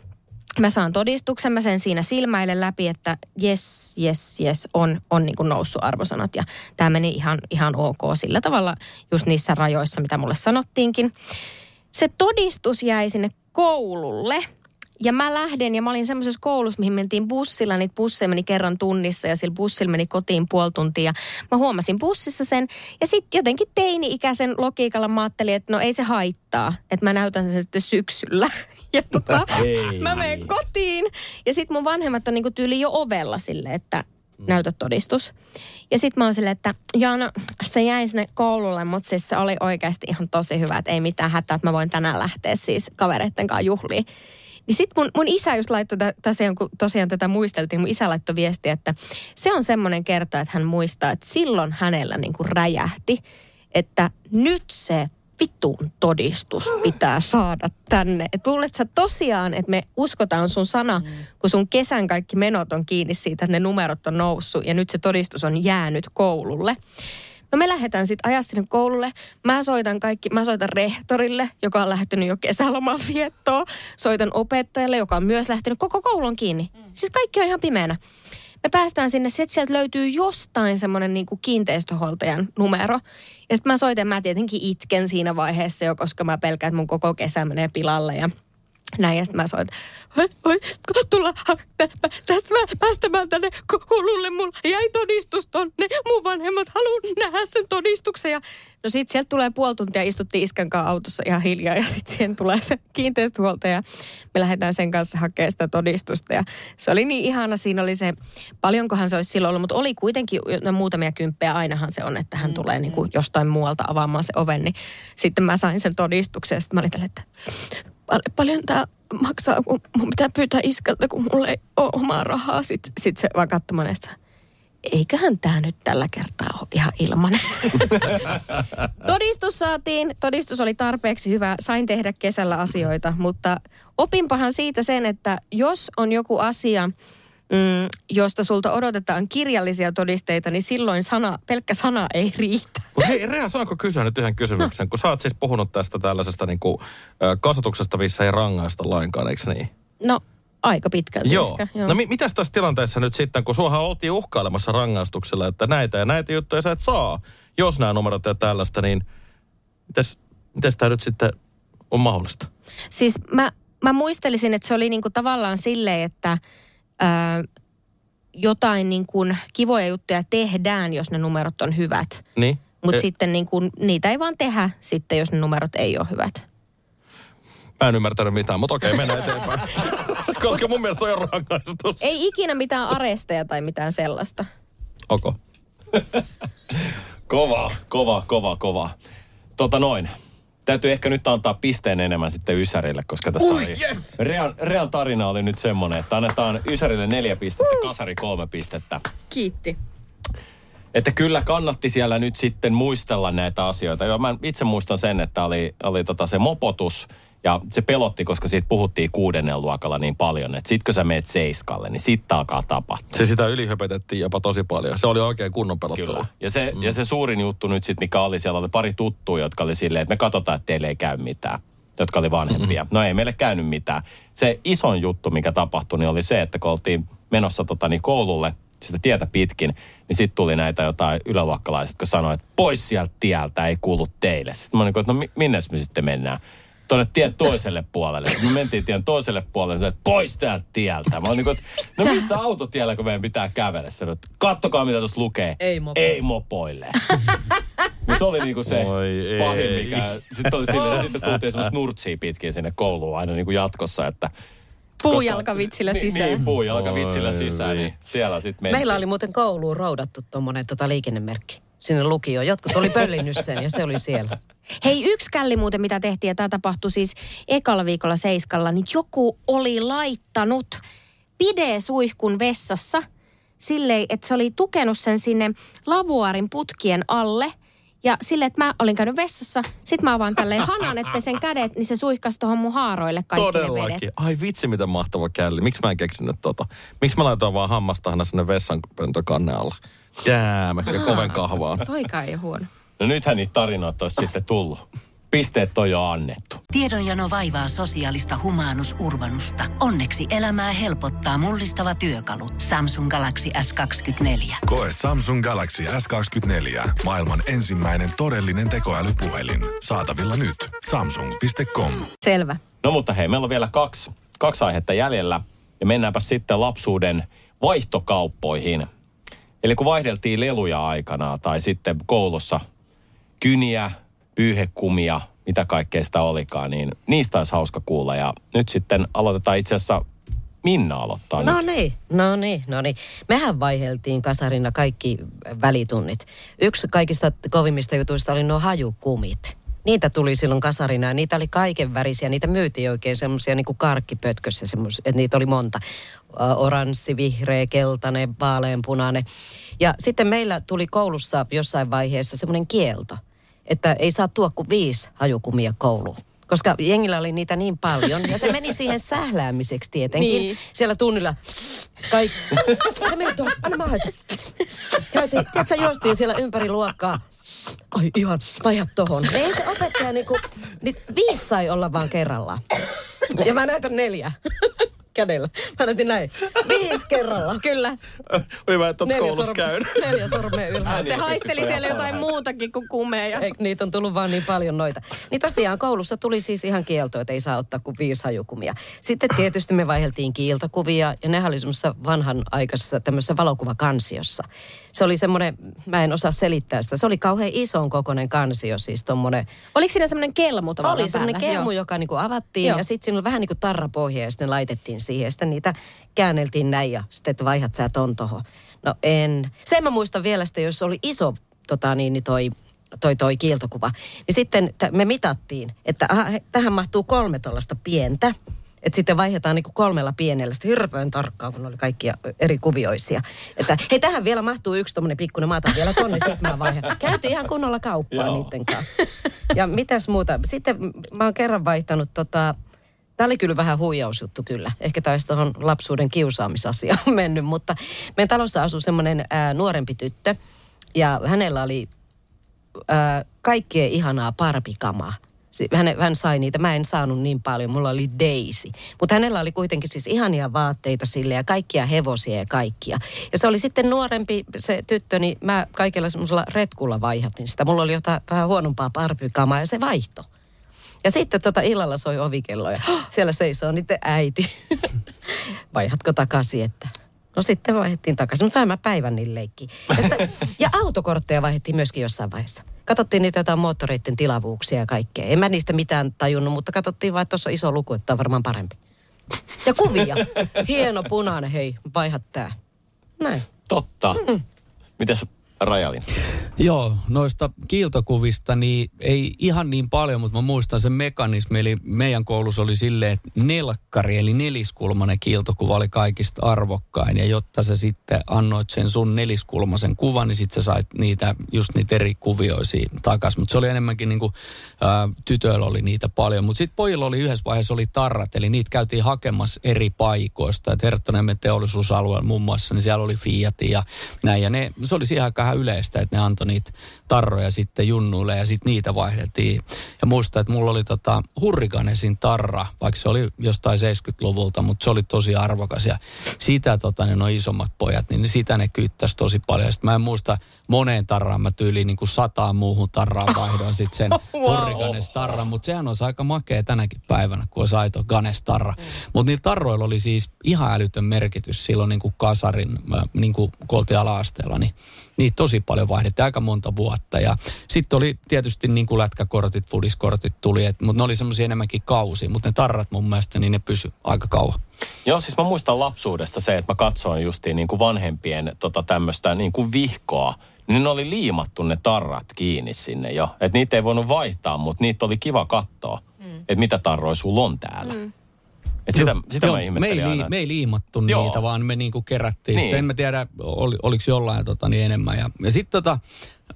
mä saan todistuksen, mä sen siinä silmäilen läpi, että jes, jes, jes, on, on niin kuin noussut arvosanat. Ja tämä meni ihan, ihan ok sillä tavalla just niissä rajoissa, mitä mulle sanottiinkin. Se todistus jäi sinne koululle. Ja mä lähden ja mä olin semmoisessa koulussa, mihin mentiin bussilla. Niitä busseja meni kerran tunnissa ja sillä bussilla meni kotiin puoli tuntia. Mä huomasin bussissa sen ja sitten jotenkin teini-ikäisen logiikalla mä ajattelin, että no ei se haittaa. Että mä näytän sen sitten syksyllä. Ja tota, Ei. mä menen kotiin ja sitten mun vanhemmat on niinku tyyli jo ovella sille, että näytä todistus. Ja sitten mä oon silleen, että Jaana, se jäi sinne koululle, mutta siis se oli oikeasti ihan tosi hyvä, että ei mitään hätää, että mä voin tänään lähteä siis kavereitten kanssa juhliin. Niin sit mun, mun isä just laittoi, tä- tosiaan, kun tosiaan tätä muisteltiin, mun isä laittoi viestiä, että se on semmoinen kerta, että hän muistaa, että silloin hänellä niinku räjähti, että nyt se vittuun todistus pitää saada tänne. Et luulet sä tosiaan, että me uskotaan sun sana, mm. kun sun kesän kaikki menot on kiinni siitä, että ne numerot on noussut ja nyt se todistus on jäänyt koululle. No me lähdetään sitten ajaa sinne koululle. Mä soitan kaikki, mä soitan rehtorille, joka on lähtenyt jo kesäloman viettoon. Soitan opettajalle, joka on myös lähtenyt. Koko koulu on kiinni. Siis kaikki on ihan pimeänä. Me päästään sinne, sitten sieltä löytyy jostain semmoinen niin kiinteistöhuoltajan numero. Ja sitten mä soitan, mä tietenkin itken siinä vaiheessa jo, koska mä pelkään, että mun koko kesä menee pilalle. Ja näin, ja sitten mä soin, oi, oi, tulla tästä päästämään tänne koululle, mulla jäi todistus tonne, mun vanhemmat haluan nähdä sen todistuksen. Ja no sit sieltä tulee puoli tuntia, istuttiin iskän kanssa autossa ihan hiljaa, ja sitten siihen tulee se kiinteistöhuoltaja, me lähdetään sen kanssa hakemaan sitä todistusta. Ja se oli niin ihana, siinä oli se, paljonkohan se olisi silloin ollut, mutta oli kuitenkin no, muutamia kymppejä, ainahan se on, että hän mm. tulee niin kuin jostain muualta avaamaan se oven, niin sitten mä sain sen todistuksen, ja sitten mä olin tälle, että pal- paljon tämä maksaa, kun mun pitää pyytää iskältä, kun mulla ei ole omaa rahaa. Sitten sit se vaan katsomaan eiköhän tämä nyt tällä kertaa ole ihan ilmanen. <laughs> Todistus saatiin, todistus oli tarpeeksi hyvä, sain tehdä kesällä asioita, mutta opinpahan siitä sen, että jos on joku asia, mm, josta sulta odotetaan kirjallisia todisteita, niin silloin sana, pelkkä sana ei riitä. Mut hei Rea, saanko kysyä nyt yhden kysymyksen? No. Kun sä oot siis puhunut tästä tällaisesta niin kuin, kasvatuksesta, missä ei rangaista lainkaan, eikö niin? No, aika pitkälti Joo. ehkä. No mi- mitäs tässä tilanteessa nyt sitten, kun suohan oltiin uhkailemassa rangaistuksella, että näitä ja näitä juttuja sä et saa, jos nämä numerot ja tällaista, niin mitäs, mitäs tämä nyt sitten on mahdollista? Siis mä, mä muistelisin, että se oli niinku tavallaan silleen, että ää, jotain niinku kivoja juttuja tehdään, jos ne numerot on hyvät. Niin? Mutta E- sitten niinku, niitä ei vaan tehdä sitten, jos ne numerot ei ole hyvät. Mä en ymmärtänyt mitään, mutta okei, mennään eteenpäin. <laughs> Koska mun mielestä toi on rangaistus. Ei ikinä mitään aresteja tai mitään sellaista. Okay. <laughs> Kova, kova, kova, kova. Tota noin. Täytyy ehkä nyt antaa pisteen enemmän sitten Ysärille, koska tässä Ui, oli... yes! Rean, Rean tarina oli nyt semmoinen, että annetaan Ysärille neljä pistettä, Kasari kolme pistettä. Kiitti. Että kyllä kannatti siellä nyt sitten muistella näitä asioita. Joo, mä itse muistan sen, että oli, oli tota se mopotus ja se pelotti, koska siitä puhuttiin kuudennen luokalla niin paljon, että sit kun sä meet seiskalle, niin sitten alkaa tapahtua. Se sitä ylihöpetettiin jopa tosi paljon. Se oli oikein kunnon pelottelu. Kyllä. Ja se, mm. ja se suurin juttu nyt sitten, mikä oli, siellä oli pari tuttua, jotka oli silleen, että me katsotaan, että teille ei käy mitään jotka oli vanhempia. No ei meille käynyt mitään. Se isoin juttu, mikä tapahtui, niin oli se, että kun oltiin menossa tota, niin koululle, sitä tietä pitkin, niin sitten tuli näitä jotain yläluokkalaisia, jotka sanoivat, että pois sieltä tieltä, ei kuulu teille. Sitten mä olin, että no mi- minne me sitten mennään? Tuonne tien toiselle puolelle. Me mentiin tien toiselle puolelle, että pois täältä tieltä. Mä olin, että no missä autotiellä, kun meidän pitää kävellä? Se, että kattokaa mitä tuossa lukee. Ei mopoille. Ei mopoille. <laughs> Niin se oli niinku se Oi ei. pahin, mikä... Sitten oli silleen, sitten me tultiin semmoista nurtsia pitkin sinne kouluun aina niinku jatkossa, että... Puujalkavitsillä Niin, sisään. Niin, puujalkavitsillä Oi sisään, niin siellä sitten mentiin. Meillä oli muuten kouluun roudattu tuommoinen tota liikennemerkki sinne lukioon. Jotkut oli pöllinnyt sen ja se oli siellä. Hei, yksi källi muuten, mitä tehtiin, ja tämä tapahtui siis ekalla viikolla Seiskalla, niin joku oli laittanut pidesuihkun vessassa silleen, että se oli tukenut sen sinne lavuaarin putkien alle. Ja silleen, että mä olin käynyt vessassa, sit mä avaan tälleen hanan, että pesen kädet, niin se suihkas tuohon mun haaroille kaikki Todellakin. vedet. Ai vitsi, miten mahtava källi. Miksi mä en keksinyt tota? Miksi mä laitoin vaan hammastahana sinne vessanpöntökanne alla? Jäämä ja koven kahvaan. Toikaan ei huono. No nythän niitä tarinoita olisi sitten tullut. Pisteet on jo annettu. Tiedonjano vaivaa sosiaalista humanus urbanusta. Onneksi elämää helpottaa mullistava työkalu. Samsung Galaxy S24. Koe Samsung Galaxy S24. Maailman ensimmäinen todellinen tekoälypuhelin. Saatavilla nyt. Samsung.com. Selvä. No mutta hei, meillä on vielä kaksi, kaksi aihetta jäljellä. Ja mennäänpä sitten lapsuuden vaihtokauppoihin. Eli kun vaihdeltiin leluja aikana tai sitten koulussa kyniä, pyyhekumia, mitä kaikkea sitä olikaan, niin niistä olisi hauska kuulla. Ja nyt sitten aloitetaan itse asiassa Minna aloittaa No nyt. niin, no niin, no niin. Mehän vaiheltiin kasarina kaikki välitunnit. Yksi kaikista kovimmista jutuista oli nuo hajukumit. Niitä tuli silloin kasarina ja niitä oli kaiken värisiä. Niitä myytiin oikein semmoisia niin kuin karkkipötkössä, että niitä oli monta. Oranssi, vihreä, keltainen, vaaleanpunainen. Ja sitten meillä tuli koulussa jossain vaiheessa semmoinen kielto, että ei saa tuoda kuin viisi hajukumia kouluun. Koska jengillä oli niitä niin paljon. Ja se meni siihen sähläämiseksi tietenkin. Niin. Siellä tunnilla kaikki. Se meni tuohon, anna mä. Käytiin, tiedätkö, juostiin siellä ympäri luokkaa. Ai ihan, vaihda tohon. Ei se opettaja niinku, niitä viisi sai olla vaan kerrallaan. Ja mä näytän neljä. Kädellä. Mä näytin näin. Viisi kerralla. Kyllä. Hyvä, että oot Neljä, koulussa sorm- käynyt. neljä sormea ylhäällä. Se haisteli siellä jotain muutakin kuin kumeja. Ei, niitä on tullut vaan niin paljon noita. Niin tosiaan koulussa tuli siis ihan kielto, että ei saa ottaa kuin viisi hajukumia. Sitten tietysti me vaiheltiin kiiltokuvia ja ne oli semmoisessa vanhan aikaisessa tämmöisessä valokuvakansiossa. Se oli semmoinen, mä en osaa selittää sitä, se oli kauhean ison kokoinen kansio, siis tommonen. Oliko siinä semmoinen kelmu tavallaan Oli semmoinen kelmu, Joo. joka niinku avattiin Joo. ja sitten siinä oli vähän niin kuin tarrapohja ja sitten ne laitettiin siihen. Sitten niitä käänneltiin näin ja sitten, että vaihat sä ton tohon. No en. Sen mä muistan vielä sitä, jos oli iso tota niin, niin toi toi, toi kiiltokuva. Niin sitten me mitattiin, että aha, tähän mahtuu kolme tuollaista pientä. Että sitten vaihdetaan niin kuin kolmella pienellä, sitten hirveän tarkkaan, kun oli kaikkia eri kuvioisia. Että hei, tähän vielä mahtuu yksi tuommoinen pikkuinen, mä otan vielä tonne, sitten mä vaihdan. Käytiin ihan kunnolla kauppaa Joo. niiden kanssa. Ja mitäs muuta? Sitten mä oon kerran vaihtanut tota, Tämä oli kyllä vähän huijausjuttu kyllä. Ehkä taisi tuohon lapsuuden kiusaamisasiaan <laughs> mennyt, mutta meidän talossa asui semmoinen ää, nuorempi tyttö ja hänellä oli ää, kaikkea ihanaa parpikamaa. Hän, hän sai niitä, mä en saanut niin paljon, mulla oli Daisy. Mutta hänellä oli kuitenkin siis ihania vaatteita sille ja kaikkia hevosia ja kaikkia. Ja se oli sitten nuorempi se tyttö, niin mä kaikella semmoisella retkulla vaihatin sitä. Mulla oli jotain vähän huonompaa parpikamaa ja se vaihto. Ja sitten tota illalla soi ovikello ja <gasps> siellä seisoo niiden äiti. <laughs> Vaihatko takaisin, että... No sitten vaihdettiin takaisin, mutta sain mä päivän niin leikkiin. Ja, sitä, <laughs> ja autokortteja vaihdettiin myöskin jossain vaiheessa. Katsottiin niitä jotain moottoreiden tilavuuksia ja kaikkea. En mä niistä mitään tajunnut, mutta katsottiin vaan, että tuossa on iso luku, että on varmaan parempi. Ja kuvia. <laughs> Hieno punainen, hei, vaihat tää. Näin. Totta. Mm. Mites Rajalin? Joo, noista kiiltokuvista niin ei ihan niin paljon, mutta mä muistan sen mekanismi. Eli meidän koulussa oli silleen, että nelkkari eli neliskulmainen kiiltokuva oli kaikista arvokkain. Ja jotta sä sitten annoit sen sun neliskulmaisen kuvan, niin sitten sä sait niitä, just niitä eri kuvioisia takas. Mutta se oli enemmänkin niin kuin, tytöillä oli niitä paljon. Mutta sitten pojilla oli yhdessä vaiheessa oli tarrat, eli niitä käytiin hakemassa eri paikoista. Että Herttoniemen teollisuusalueella muun muassa, niin siellä oli Fiat ja näin. Ja ne, se oli siihen aikaan ihan yleistä, että ne antoi niitä tarroja sitten junnuille ja sitten niitä vaihdeltiin. Ja muistan, että mulla oli tota Hurrikanesin tarra, vaikka se oli jostain 70-luvulta, mutta se oli tosi arvokas. Ja sitä tota, ne no isommat pojat, niin sitä ne kyttäisi tosi paljon. Sitten mä en muista moneen tarraan, mä tyyliin niin kuin sataan muuhun tarraan vaihdoin sitten sen <laughs> wow. Hurrikanes tarran. Mutta sehän on aika makea tänäkin päivänä, kun olisi aito Ganes tarra. Mutta niillä tarroilla oli siis ihan älytön merkitys silloin niin kuin kasarin, niin kuin kun oltiin ala-asteella, niin niitä tosi paljon vaihdettiin aika monta vuotta. Ja sitten oli tietysti niin kuin lätkäkortit, fudiskortit tuli, et, mutta ne oli semmoisia enemmänkin kausi. Mutta ne tarrat mun mielestä, niin ne pysy aika kauan. Joo, siis mä muistan lapsuudesta se, että mä katsoin justiin niin kuin vanhempien tota tämmöistä niin kuin vihkoa. Niin ne oli liimattu ne tarrat kiinni sinne jo. Että niitä ei voinut vaihtaa, mutta niitä oli kiva katsoa. Mm. Että mitä tarroja sulla on täällä. Mm. Et sitä, sitä Joo, mä me, ei, aina. lii- me ei liimattu Joo. niitä, vaan me niinku kerättiin Niin. sitä. En mä tiedä, oli, oliko jollain tota, niin enemmän. Ja, ja sitten tota,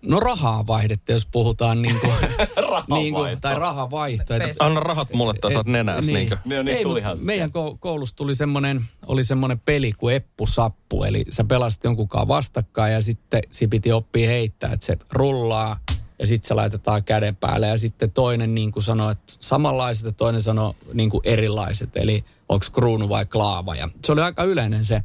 no rahaa vaihdettiin, jos puhutaan niinku, <laughs> niinku, tai rahavaihto. Et- Anna rahat mulle, tai saat nenäs. niin. Niinkö? Niin, niin Ei, tuli mut ihan meidän ko- koulussa tuli semmoinen, oli semmoinen peli kuin Eppu Sappu, eli sä pelasit jonkunkaan vastakkain ja sitten si piti oppia heittää, että se rullaa ja sitten se laitetaan käden päälle ja sitten toinen niin kuin sanoi, että samanlaiset ja toinen sanoi niin kuin erilaiset, eli onko kruunu vai klaava ja se oli aika yleinen se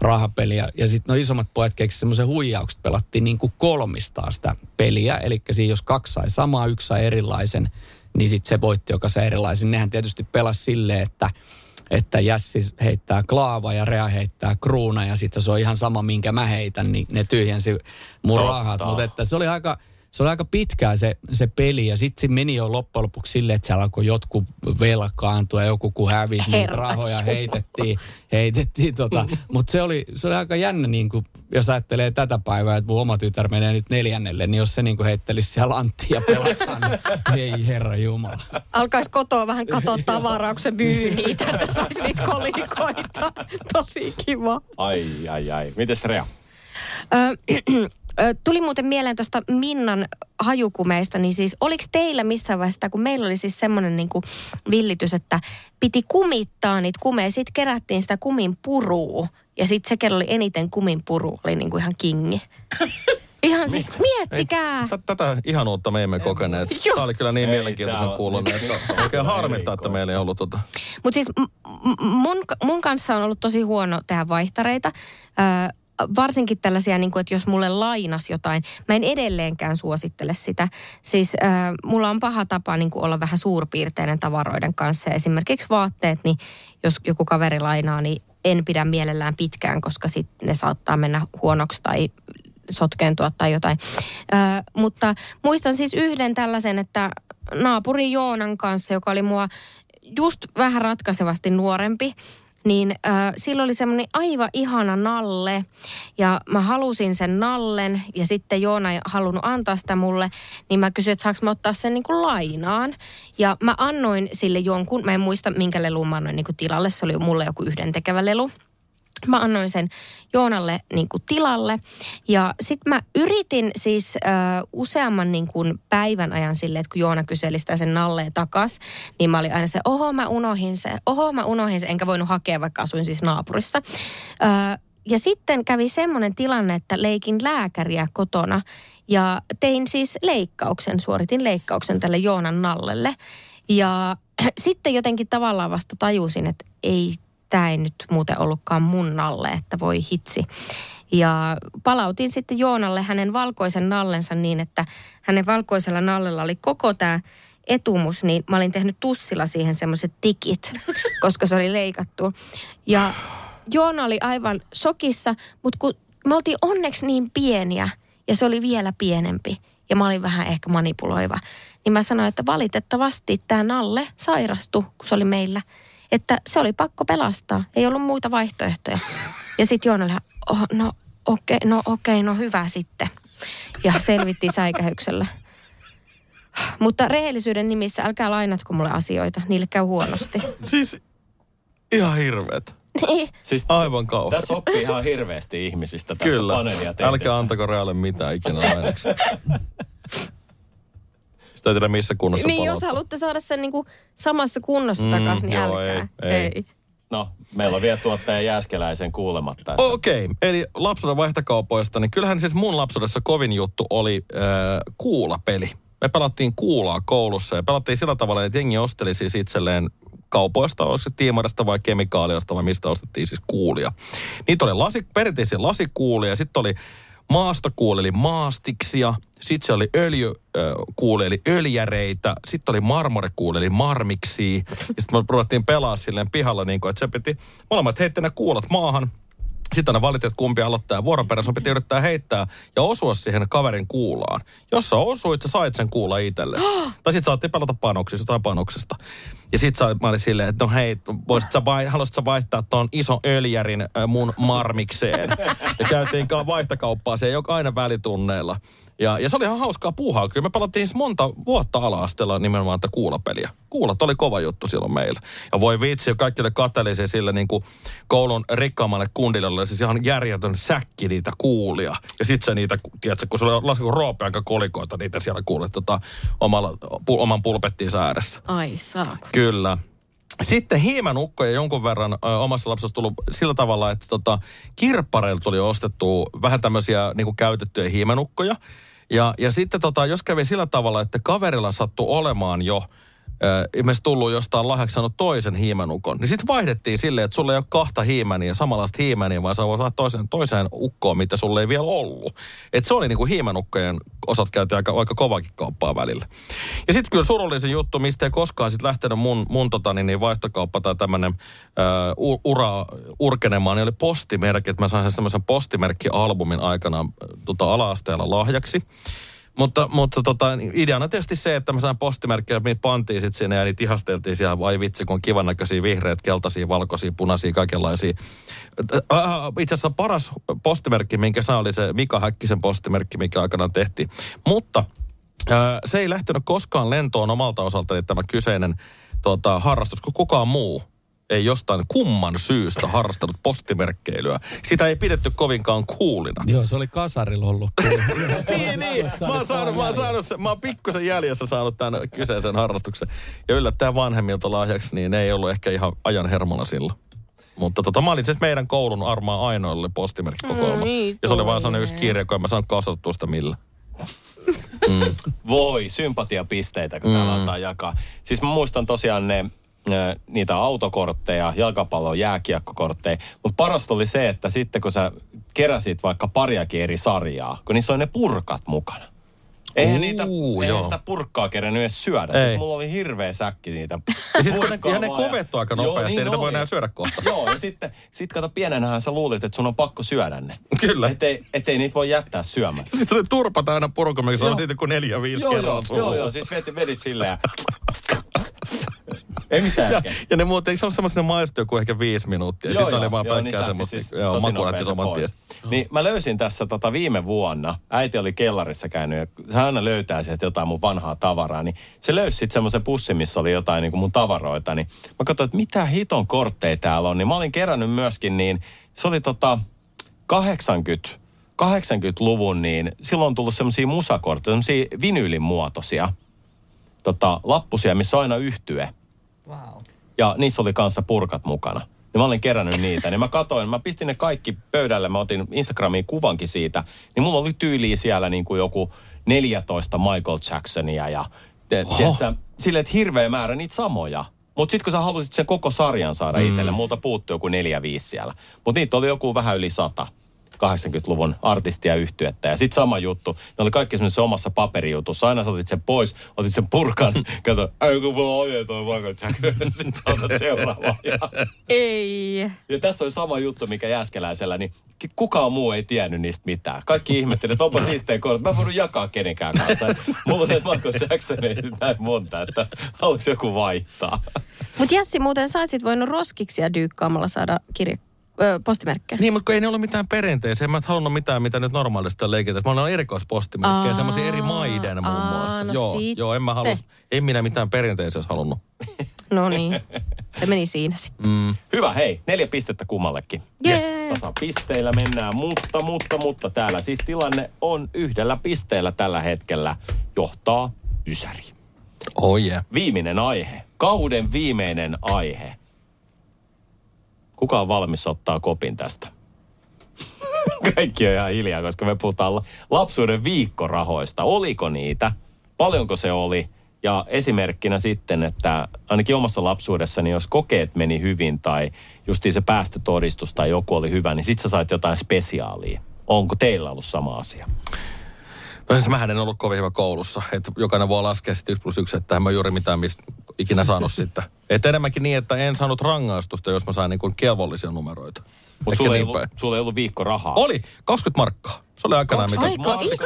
rahapeli ja, ja sitten no isommat pojat keksivät semmoisen huijaukset, pelattiin niin kuin kolmistaan sitä peliä, eli siinä jos kaksi sai samaa, yksi sai erilaisen, niin sitten se voitti, joka sai erilaisen. Nehän tietysti pelasi silleen, että että Jässi heittää klaava ja Rea heittää kruuna ja sitten se on ihan sama, minkä mä heitän, niin ne tyhjensi mun Totta. rahat. Mutta että se oli aika, se oli aika pitkää se, se peli ja sitten se meni jo loppujen lopuksi silleen, että siellä alkoi jotkut velkaantua ja joku kun hävisi, niin Herra rahoja Jumala. heitettiin, heitettiin tota. Mutta se oli, se oli aika jännä, niin kuin, jos ajattelee tätä päivää, että mun oma tytär menee nyt neljännelle, niin jos se niin kuin heittelisi siellä lanttia ja pelataan, niin ei herra jumala. Alkaisi kotoa vähän katsoa <laughs> tavaraa, kun se myy niitä, että saisi niitä kolikoita. Tosi kiva. Ai, ai, ai. Mites Rea? Tuli muuten mieleen tuosta Minnan hajukumeista, niin siis oliko teillä missään vaiheessa, kun meillä oli siis semmoinen niin villitys, että piti kumittaa niitä kumeja, sitten kerättiin sitä kumin purua ja sitten se, kello oli eniten kumin puru, oli niin kuin ihan kingi. <laughs> Ihan siis miettikää. Tä- Tätä ihanuutta me emme kokeneet. Joo. Tämä oli kyllä niin Ei, mielenkiintoisen kuulonen, että oikein harmittaa, että meillä ei ollut tota. Mutta siis m- m- mun, mun kanssa on ollut tosi huono tehdä vaihtareita. Ö, varsinkin tällaisia, niin kuin, että jos mulle lainas jotain, mä en edelleenkään suosittele sitä. Siis äh, mulla on paha tapa niin kuin olla vähän suurpiirteinen tavaroiden kanssa. Esimerkiksi vaatteet, niin jos joku kaveri lainaa, niin en pidä mielellään pitkään, koska sitten ne saattaa mennä huonoksi tai sotkeentua tai jotain. Ö, mutta muistan siis yhden tällaisen, että naapuri Joonan kanssa, joka oli mua just vähän ratkaisevasti nuorempi, niin äh, silloin oli semmoinen aivan ihana nalle ja mä halusin sen nallen ja sitten Joona ei halunnut antaa sitä mulle, niin mä kysyin, että saanko mä ottaa sen niin kuin lainaan. Ja mä annoin sille jonkun, mä en muista minkä lelun mä annoin niin kuin tilalle, se oli mulle joku yhdentekevä lelu. Mä annoin sen Joonalle niin kuin tilalle ja sitten mä yritin siis ö, useamman niin kuin päivän ajan sille, että kun Joona kyseli sitä sen nalleen takas, niin mä olin aina se, oho mä unohin se, oho mä unohin se, enkä voinut hakea, vaikka asuin siis naapurissa. Ö, ja sitten kävi semmoinen tilanne, että leikin lääkäriä kotona ja tein siis leikkauksen, suoritin leikkauksen tälle Joonan nallelle. Ja <clears throat> sitten jotenkin tavallaan vasta tajusin, että ei tämä ei nyt muuten ollutkaan mun nalle, että voi hitsi. Ja palautin sitten Joonalle hänen valkoisen nallensa niin, että hänen valkoisella nallella oli koko tämä etumus, niin mä olin tehnyt tussilla siihen semmoiset tikit, <laughs> koska se oli leikattu. Ja Joona oli aivan shokissa, mutta kun me oltiin onneksi niin pieniä ja se oli vielä pienempi ja mä olin vähän ehkä manipuloiva, niin mä sanoin, että valitettavasti tämä Nalle sairastui, kun se oli meillä – että se oli pakko pelastaa. Ei ollut muita vaihtoehtoja. Ja sitten Joona oli, oh, no okei, okay, no okei, okay, no hyvä sitten. Ja selvittiin säikähyksellä. Mutta rehellisyyden nimissä älkää lainatko mulle asioita, niille käy huonosti. Siis ihan hirveet. Niin. Siis Aivan kauhean. tässä oppii ihan hirveästi ihmisistä tässä Kyllä. paneelia tehdessä. Älkää antako Realille mitään ikinä lainaksi. <laughs> Sitä ei tiedä missä kunnossa Niin, jos palauttaa. haluatte saada sen niinku samassa kunnossa Mm, takaisin, niin joo, älkää. ei, ei. No, meillä on vielä tuottaja Jääskeläisen kuulematta. Että Okei, okay. eli lapsuuden vaihtokaupoista, niin kyllähän siis mun lapsuudessa kovin juttu oli äh, kuulapeli. Me pelattiin kuulaa koulussa ja pelattiin sillä tavalla, että jengi osteli siis itselleen kaupoista, oliko se tiimarasta vai kemikaaliasta vai mistä ostettiin siis kuulia. Niitä oli lasi, perinteisiä lasikuulia ja sitten oli maastokuuli eli maastiksia, sitten se oli öljykuuli eli öljäreitä, sitten oli marmorikuuli eli marmiksi. Ja sitten me ruvettiin pelaa silleen pihalla niin kuin, että se piti, molemmat heitti ne kuulat maahan, sitten ne valitti, että kumpi aloittaa vuoron perään sun piti yrittää heittää ja osua siihen kaverin kuulaan. Jos sä osuit, sä sait sen kuulla itsellesi. <gasps> tai sitten saatiin pelata panoksista tai panoksesta. Ja sit sä, mä olin silleen, että no hei, voisit sä vai, haluaisit sä vaihtaa ton ison öljärin äh, mun marmikseen. <laughs> ja käytiin siellä joka aina välitunneilla. Ja, ja se oli ihan hauskaa puuhaa. Kyllä me pelattiin siis monta vuotta ala-asteella nimenomaan tätä kuulapeliä. Kuulat oli kova juttu silloin meillä. Ja voi vitsi, kaikki ne katselisi sille niin kuin koulun rikkaammalle kundille oli siis ihan järjetön säkki niitä kuulia. Ja sit se niitä, tiedätkö, kun se oli lasku roopeanka kolikoita, niitä siellä kuulet tota, omalla, pu, oman pulpettiinsa ääressä. Ai saako. Kyllä. Sitten hiimenukkoja jonkun verran ö, omassa lapsessa tullut sillä tavalla, että tota, kirppareilta tuli ostettu vähän tämmöisiä niin käytettyjä hiimenukkoja. Ja, ja sitten tota, jos kävi sillä tavalla, että kaverilla sattui olemaan jo äh, ilmeisesti tullut jostain lahjaksi saanut toisen hiimenukon, niin sitten vaihdettiin silleen, että sulla ei ole kahta hiimäniä, samanlaista hiimäniä, vaan sä voit saada toiseen, toiseen ukkoon, mitä sulle ei vielä ollut. Et se oli niinku hiimenukkojen osat käytiin aika, aika kovakin kauppaa välillä. Ja sitten kyllä surullisin juttu, mistä ei koskaan sit lähtenyt mun, mun tota, niin, niin vaihtokauppa tai tämmöinen uh, ura urkenemaan, niin oli postimerkki, että mä sain sen semmoisen postimerkkialbumin aikanaan äh, tota, ala-asteella lahjaksi. Mutta, mutta tota, ideana tietysti se, että mä sain postimerkkejä, me pantiin sitten sinne ja niitä ihasteltiin siellä. Vai vitsi, kun kivan näköisiä vihreät, keltaisia, valkoisia, punaisia, kaikenlaisia. Äh, äh, Itse asiassa paras postimerkki, minkä saa, oli se Mika Häkkisen postimerkki, mikä aikanaan tehtiin. Mutta äh, se ei lähtenyt koskaan lentoon omalta osaltani tämä kyseinen tota, harrastus, kun kukaan muu ei jostain kumman syystä harrastanut postimerkkeilyä. Sitä ei pidetty kovinkaan kuulina. Joo, se oli kasarilla ollut. <laughs> niin, niin. Mä oon, saanut, mä, oon saanut, mä oon pikkusen jäljessä saanut tämän kyseisen harrastuksen. Ja yllättäen vanhemmilta lahjaksi, niin ne ei ollut ehkä ihan ajan hermona silloin. Mutta tota, mä olin siis meidän koulun armaa ainoalle postimerkkikokoelma. Mm, niin, ja se oli vaan sellainen yksi kirja, kun en mä saanut kasvattua sitä millä. <laughs> Voi, sympatiapisteitä, kun mm. täällä jakaa. Siis mä muistan tosiaan ne niitä autokortteja, jalkapallo, jääkiekkokortteja. Mutta parasta oli se, että sitten kun sä keräsit vaikka pariakin eri sarjaa, kun niissä on ne purkat mukana. Eihän, Uu, niitä, eihän joo. sitä purkkaa kerännyt edes syödä. Ei. Siis mulla oli hirveä säkki niitä Ja sitten kun ne, ja ne vaan. kovettuu aika Joo, nopeasti, niin niitä voi enää syödä kohta. <laughs> Joo, ja sitten sit kato pienenähän sä luulit, että sun on pakko syödä ne. Kyllä. Ettei, ettei niitä voi jättää syömättä. Sitten oli turpat aina purkamiksi, on niitä kuin neljä, viisi Joo, joo, joo, joo, siis vedit, vedit silleen. <laughs> Ei mitään Ja, ja ne muuten, eikö se ole semmoisen maistu joku ehkä viisi minuuttia? Ja sitten oli vaan joo, niistä semmoista, siis joo, maku lähti saman tien. Niin mä löysin tässä tota viime vuonna, äiti oli kellarissa käynyt ja hän aina löytää sieltä jotain mun vanhaa tavaraa, niin se löysi sitten semmoisen pussin, missä oli jotain niin kuin mun tavaroita, niin mä katsoin, että mitä hiton kortteja täällä on, niin mä olin kerännyt myöskin niin, se oli tota 80, 80-luvun, niin silloin on tullut semmoisia musakortteja, semmoisia vinyylin muotoisia tota, lappusia, missä on aina yhtye. Wow. Ja niissä oli kanssa purkat mukana. Ja mä olin kerännyt niitä. Niin mä katoin, mä pistin ne kaikki pöydälle. Mä otin Instagramiin kuvankin siitä. Niin mulla oli tyyliä siellä niin kuin joku 14 Michael Jacksonia ja te, tiedätkö, silleen, että hirveä määrä niitä samoja. Mutta sitten kun sä halusit sen koko sarjan saada mm. itselle, multa puuttui joku neljä viisi siellä. Mutta niitä oli joku vähän yli sata. 80-luvun artistia yhtyettä. Ja sitten sama juttu. Ne oli kaikki semmoisessa omassa paperijutussa. Aina sä otit sen pois, otit sen purkan. <laughs> Kato, ei kun voi oje toi. Sitten sä otat seuraavaan. Ja, Ei. ja tässä oli sama juttu, mikä Jääskeläisellä, niin kukaan muu ei tiennyt niistä mitään. Kaikki ihmetteli, että onpa siistejä kortit. Mä en voinut jakaa kenenkään kanssa. Mulla on se Michael Jackson ei näin monta, että haluaisi joku vaihtaa. Mutta Jassi, muuten saisit voinut roskiksia dyykkaamalla saada kirje, ö, postimerkkejä. Niin, mutta kun ei ne ollut mitään perinteisiä. Mä en halunnut mitään, mitä nyt normaalisti leikitään. Mä olen erikoispostimerkkejä, semmoisia eri maiden muun aa, muassa. no joo, sitten. joo, en mä halus, ei minä mitään perinteisiä halunnut. <laughs> No niin, se meni siinä sitten. Hyvä, hei. Neljä pistettä kummallekin. Jee. Tasa pisteillä mennään, mutta, mutta, mutta täällä siis tilanne on yhdellä pisteellä tällä hetkellä. Johtaa Ysäri. Oh yeah. Viimeinen aihe. Kauden viimeinen aihe. Kuka on valmis ottaa kopin tästä? <laughs> Kaikki on ihan hiljaa, koska me puhutaan la- lapsuuden viikkorahoista. Oliko niitä? Paljonko se oli? Ja esimerkkinä sitten, että ainakin omassa lapsuudessani, jos kokeet meni hyvin tai justiin se päästötodistus tai joku oli hyvä, niin sit sä sait jotain spesiaalia. Onko teillä ollut sama asia? No siis mähän en ollut kovin hyvä koulussa. Että jokainen voi laskea sitten 1 plus 1, että en mä juuri mitään mistä ikinä saanut sitten. Että enemmänkin niin, että en saanut rangaistusta, jos mä sain niin kuin kelvollisia numeroita. Mutta sulla, ei niin ollut- sulla ei ollut viikkorahaa. Oli 20 markkaa. Se oli aikanaan mitä... Aika iso.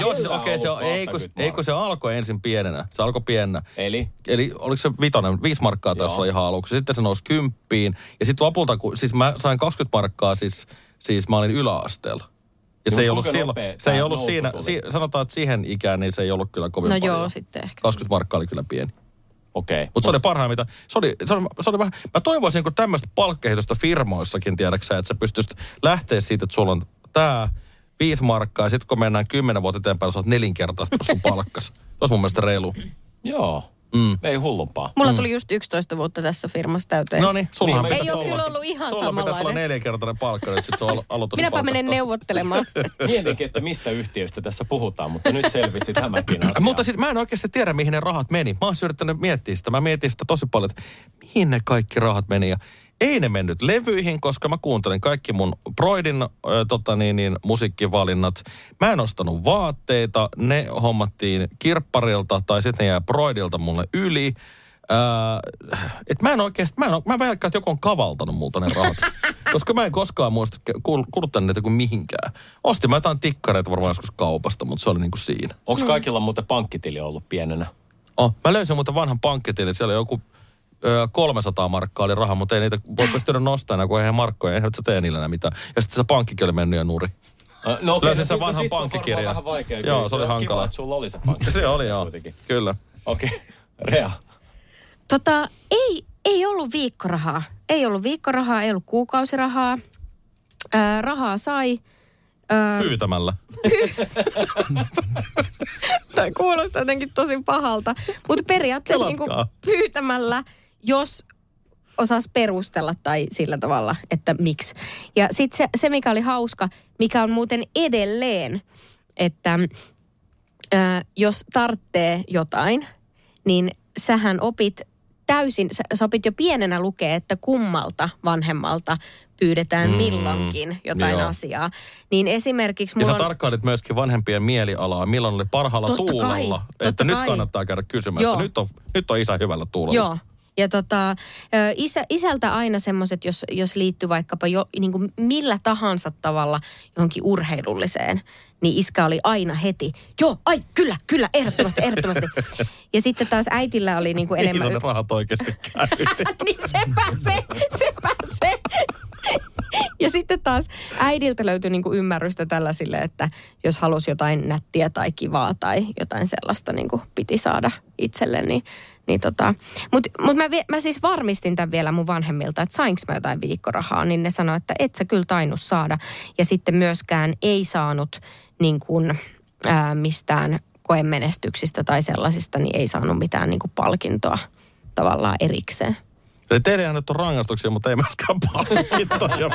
Joo, siis okei, se, on- ei, kun, ei kun se alkoi ensin pienenä. Se alkoi pienenä. Eli? Eli oliko se vitonen, viisi markkaa Joo. olla ihan aluksi. Sitten se nousi kymppiin. Ja sitten lopulta, kun, siis mä sain 20 markkaa, siis, siis mä olin yläasteella. Ja se ei ollut nopea se ei ollut siinä, si, sanotaan, että siihen ikään, niin se ei ollut kyllä kovin No paljon. joo, sitten ehkä. 20 markkaa oli kyllä pieni. Okei. Okay. Mutta se oli parhaimmita. Se oli, se oli, se oli vähän, mä toivoisin kun tämmöistä palkkehitystä firmoissakin, tiedäksä, että sä pystyisit lähteä siitä, että sulla on tää viisi markkaa, ja sitten kun mennään kymmenen vuotta eteenpäin, sä oot nelinkertaista sun palkkas. Se olisi mun mielestä reilu. Joo. Mm. Ei hullumpaa. Mulla tuli just 11 vuotta tässä firmassa täyteen. No niin, sullahan Niin, pitäisi Ei ole olla. kyllä ollut ihan Sulla pitäisi olla samanlainen. neljänkertainen palkka, nyt sit se on aloitus. Minäpä menen neuvottelemaan. <laughs> Mietinkin, että mistä yhtiöistä tässä puhutaan, mutta nyt selvisi tämäkin asia. Mutta sitten mä en oikeasti tiedä, mihin ne rahat meni. Mä oon yrittänyt miettiä sitä. Mä mietin sitä tosi paljon, että mihin ne kaikki rahat meni. Ja ei ne mennyt levyihin, koska mä kuuntelin kaikki mun Broidin äh, tota niin, niin, musiikkivalinnat. Mä en ostanut vaatteita, ne hommattiin kirpparilta tai sitten ne jää Broidilta mulle yli. Äh, et mä en oikeasti, mä, en, mä väikkään, että joku on kavaltanut multa ne rahat. <laughs> koska mä en koskaan muista kuluttanut niitä kuin mihinkään. Ostin mä jotain tikkareita varmaan joskus kaupasta, mutta se oli niinku siinä. Onko kaikilla muuten pankkitili ollut pienenä? Oh, mä löysin muuten vanhan pankkitilin. Siellä oli joku 300 markkaa oli raha, mutta ei niitä voi pystyä nostamaan, kun eihän markkoja, eihän sä tee niillä enää mitään. Ja sitten se pankkikin oli mennyt jo nuri. Äh, No okei, Löysin no sen sit- vanhan varmaan Vähän vaikea. Joo, kyllä. se oli Kiva, hankala. että sulla oli se pankki. Se oli joo, Kuitenkin. kyllä. Okei, okay. Rea. Tota, ei, ei ollut viikkorahaa. Ei ollut viikkorahaa, ei ollut kuukausirahaa. Ää, rahaa sai. Ää, Pyytämällä. <laughs> Tämä kuulostaa jotenkin tosi pahalta. Mutta periaatteessa niin pyytämällä, jos osas perustella tai sillä tavalla, että miksi. Ja sitten se, se, mikä oli hauska, mikä on muuten edelleen, että ää, jos tarttee jotain, niin sähän opit täysin, sä, sä opit jo pienenä lukea, että kummalta vanhemmalta pyydetään Mm, milloinkin jotain joo. asiaa. Niin esimerkiksi Ja mulla sä on... tarkkailit myöskin vanhempien mielialaa, milloin oli parhaalla Totta kai, tuulella. totta että nyt kai. kannattaa käydä kysymässä. Joo. Nyt on, nyt on isä hyvällä tuulella. Joo. Ja tota, isä, isältä aina semmoiset, jos, jos liittyy vaikkapa jo niin kuin millä tahansa tavalla johonkin urheilulliseen, niin iskä oli aina heti, joo, ai kyllä, kyllä, ehdottomasti, ehdottomasti. Ja sitten taas äitillä oli niin kuin enemmän... ne rahat oikeasti <laughs> niin sepä se, sepä se. Ja sitten taas äidiltä löytyi niinku ymmärrystä tällaisille, että jos halusi jotain nättiä tai kivaa tai jotain sellaista niinku piti saada itselle, niin, niin tota. Mutta mut mä, mä siis varmistin tämän vielä mun vanhemmilta, että sainko mä jotain viikkorahaa, niin ne sanoi, että et sä kyllä tainnut saada. Ja sitten myöskään ei saanut niin kuin, ää, mistään koemenestyksistä tai sellaisista, niin ei saanut mitään niin palkintoa tavallaan erikseen. Eli teillä nyt on rangaistuksia, mutta ei myöskään palkintoja.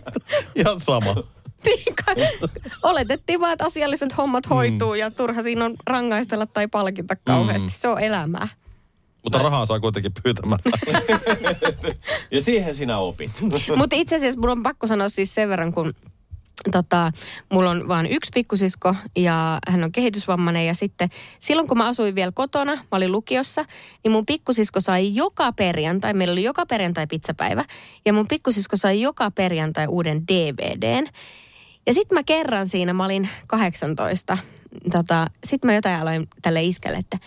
<laughs> Ihan sama. Niin. Oletettiin vaan, että asialliset hommat hoituu ja turha siinä on rangaistella tai palkita kauheasti. Se on elämää. Mutta rahaa saa kuitenkin pyytämättä. <laughs> Ja siihen sinä opit. <laughs> Mutta itse asiassa mulla on pakko sanoa siis sen verran, kun tota, mulla on vain yksi pikkusisko ja hän on kehitysvammainen ja sitten silloin kun mä asuin vielä kotona, mä olin lukiossa, niin mun pikkusisko sai joka perjantai, meillä oli joka perjantai pizzapäivä ja mun pikkusisko sai joka perjantai uuden DVDn. Ja sitten mä kerran siinä, mä olin 18, tota, sitten mä jotain aloin tälle iskelle, että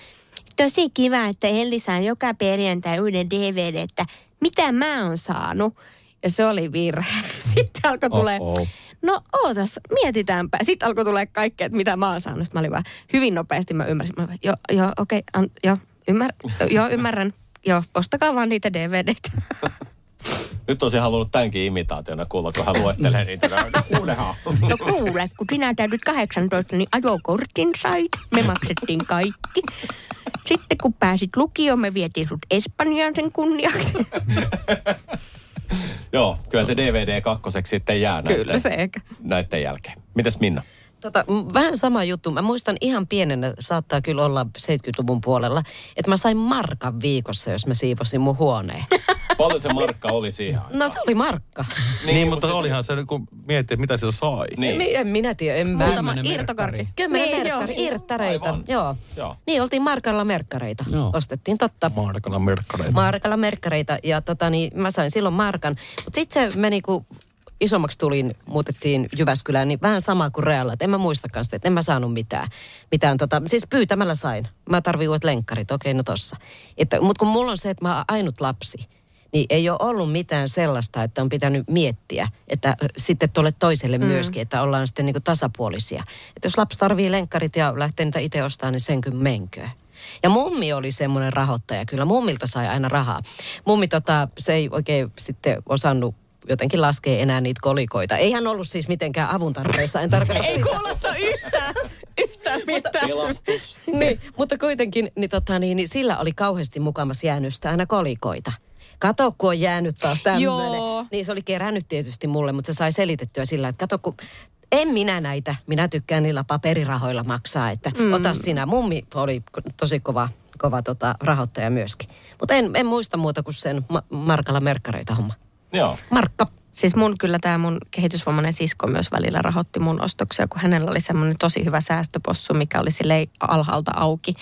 tosi kiva, että Elli saa joka perjantai uuden DVD, että mitä mä oon saanut. Ja se oli virhe. <laughs> Sitten alkoi tulee, Oh-oh. no ootas, mietitäänpä. Sitten alkoi tulee kaikkea, että mitä mä oon saanut. Sitten mä olin vaan, hyvin nopeasti mä ymmärsin. Mä olin vaan, joo, joo, okei, okay, joo, ymmär, joo, ymmärrän. Joo, ostakaa vaan niitä DVDtä. <laughs> Nyt olisin halunnut tämänkin imitaationa kuulla, kun hän luettelee niitä. <laughs> Kuulehan. No kuule, kun sinä täytyt 18, niin ajokortin sait. Me maksettiin kaikki. Sitten kun pääsit lukioon, me vietiin sut Espanjaan sen kunniaksi. Joo, kyllä se DVD kakkoseksi sitten jää näiden, Kyllä se eikä. näiden jälkeen. Mitäs Minna? Tota, vähän sama juttu. Mä muistan ihan pienenä, saattaa kyllä olla 70-luvun puolella, että mä sain markan viikossa, jos mä siivosin mun huoneen. <laughs> Paljon se markka oli siihen aikaan? No se oli markka. Niin, niin mutta siis- olihan se, kun miettii, että mitä sillä sai. Niin. Niin, en minä tiedä, en mä. Muutama Kymmenen irtokarkki. merkkari. Kymmenen Niin, merkkari, joo. irttareita. Aivan. Joo. Joo. Niin, oltiin markalla merkkareita. Joo. Ostettiin totta. Markana merkkareita. Markalla merkkareita ja tota, niin, mä sain silloin markan. Mutta sitten se meni, kun isommaksi tulin, muutettiin Jyväskylään, niin vähän sama kuin Realla. Et en mä muistakaan sitä, että en mä saanut mitään. mitään tota, siis pyytämällä sain. Mä tarvii uudet lenkkarit, okei no tossa. Mutta kun mulla on se, että mä oon ainut lapsi, niin ei ole ollut mitään sellaista, että on pitänyt miettiä, että sitten tuolle toiselle mm. myöskin, että ollaan sitten niin tasapuolisia. Että jos lapsi tarvii lenkkarit ja lähtee niitä itse ostamaan, niin sen kyllä menköön. Ja mummi oli semmoinen rahoittaja, kyllä mummilta sai aina rahaa. Mummi tota, se ei oikein sitten osannut jotenkin laskee enää niitä kolikoita. Ei hän ollut siis mitenkään avun tarpeessa, en tarkoita Ei kuulosta yhtään, yhtään mitään. Pelastus. niin, mutta kuitenkin niin, tota, niin, niin sillä oli kauheasti mukamassa jäänystä aina kolikoita. Kato, kun on jäänyt taas tämmöinen. Niin se oli kerännyt tietysti mulle, mutta se sai selitettyä sillä, että kato, kun en minä näitä, minä tykkään niillä paperirahoilla maksaa, että mm. ota sinä. Mummi oli tosi kova, kova tota, rahoittaja myöskin. Mutta en, en muista muuta kuin sen ma- Markalla merkkareita homma. Joo. Markka. Siis mun kyllä tämä mun kehitysvammainen sisko myös välillä rahoitti mun ostoksia, kun hänellä oli semmoinen tosi hyvä säästöpossu, mikä oli silleen alhaalta auki.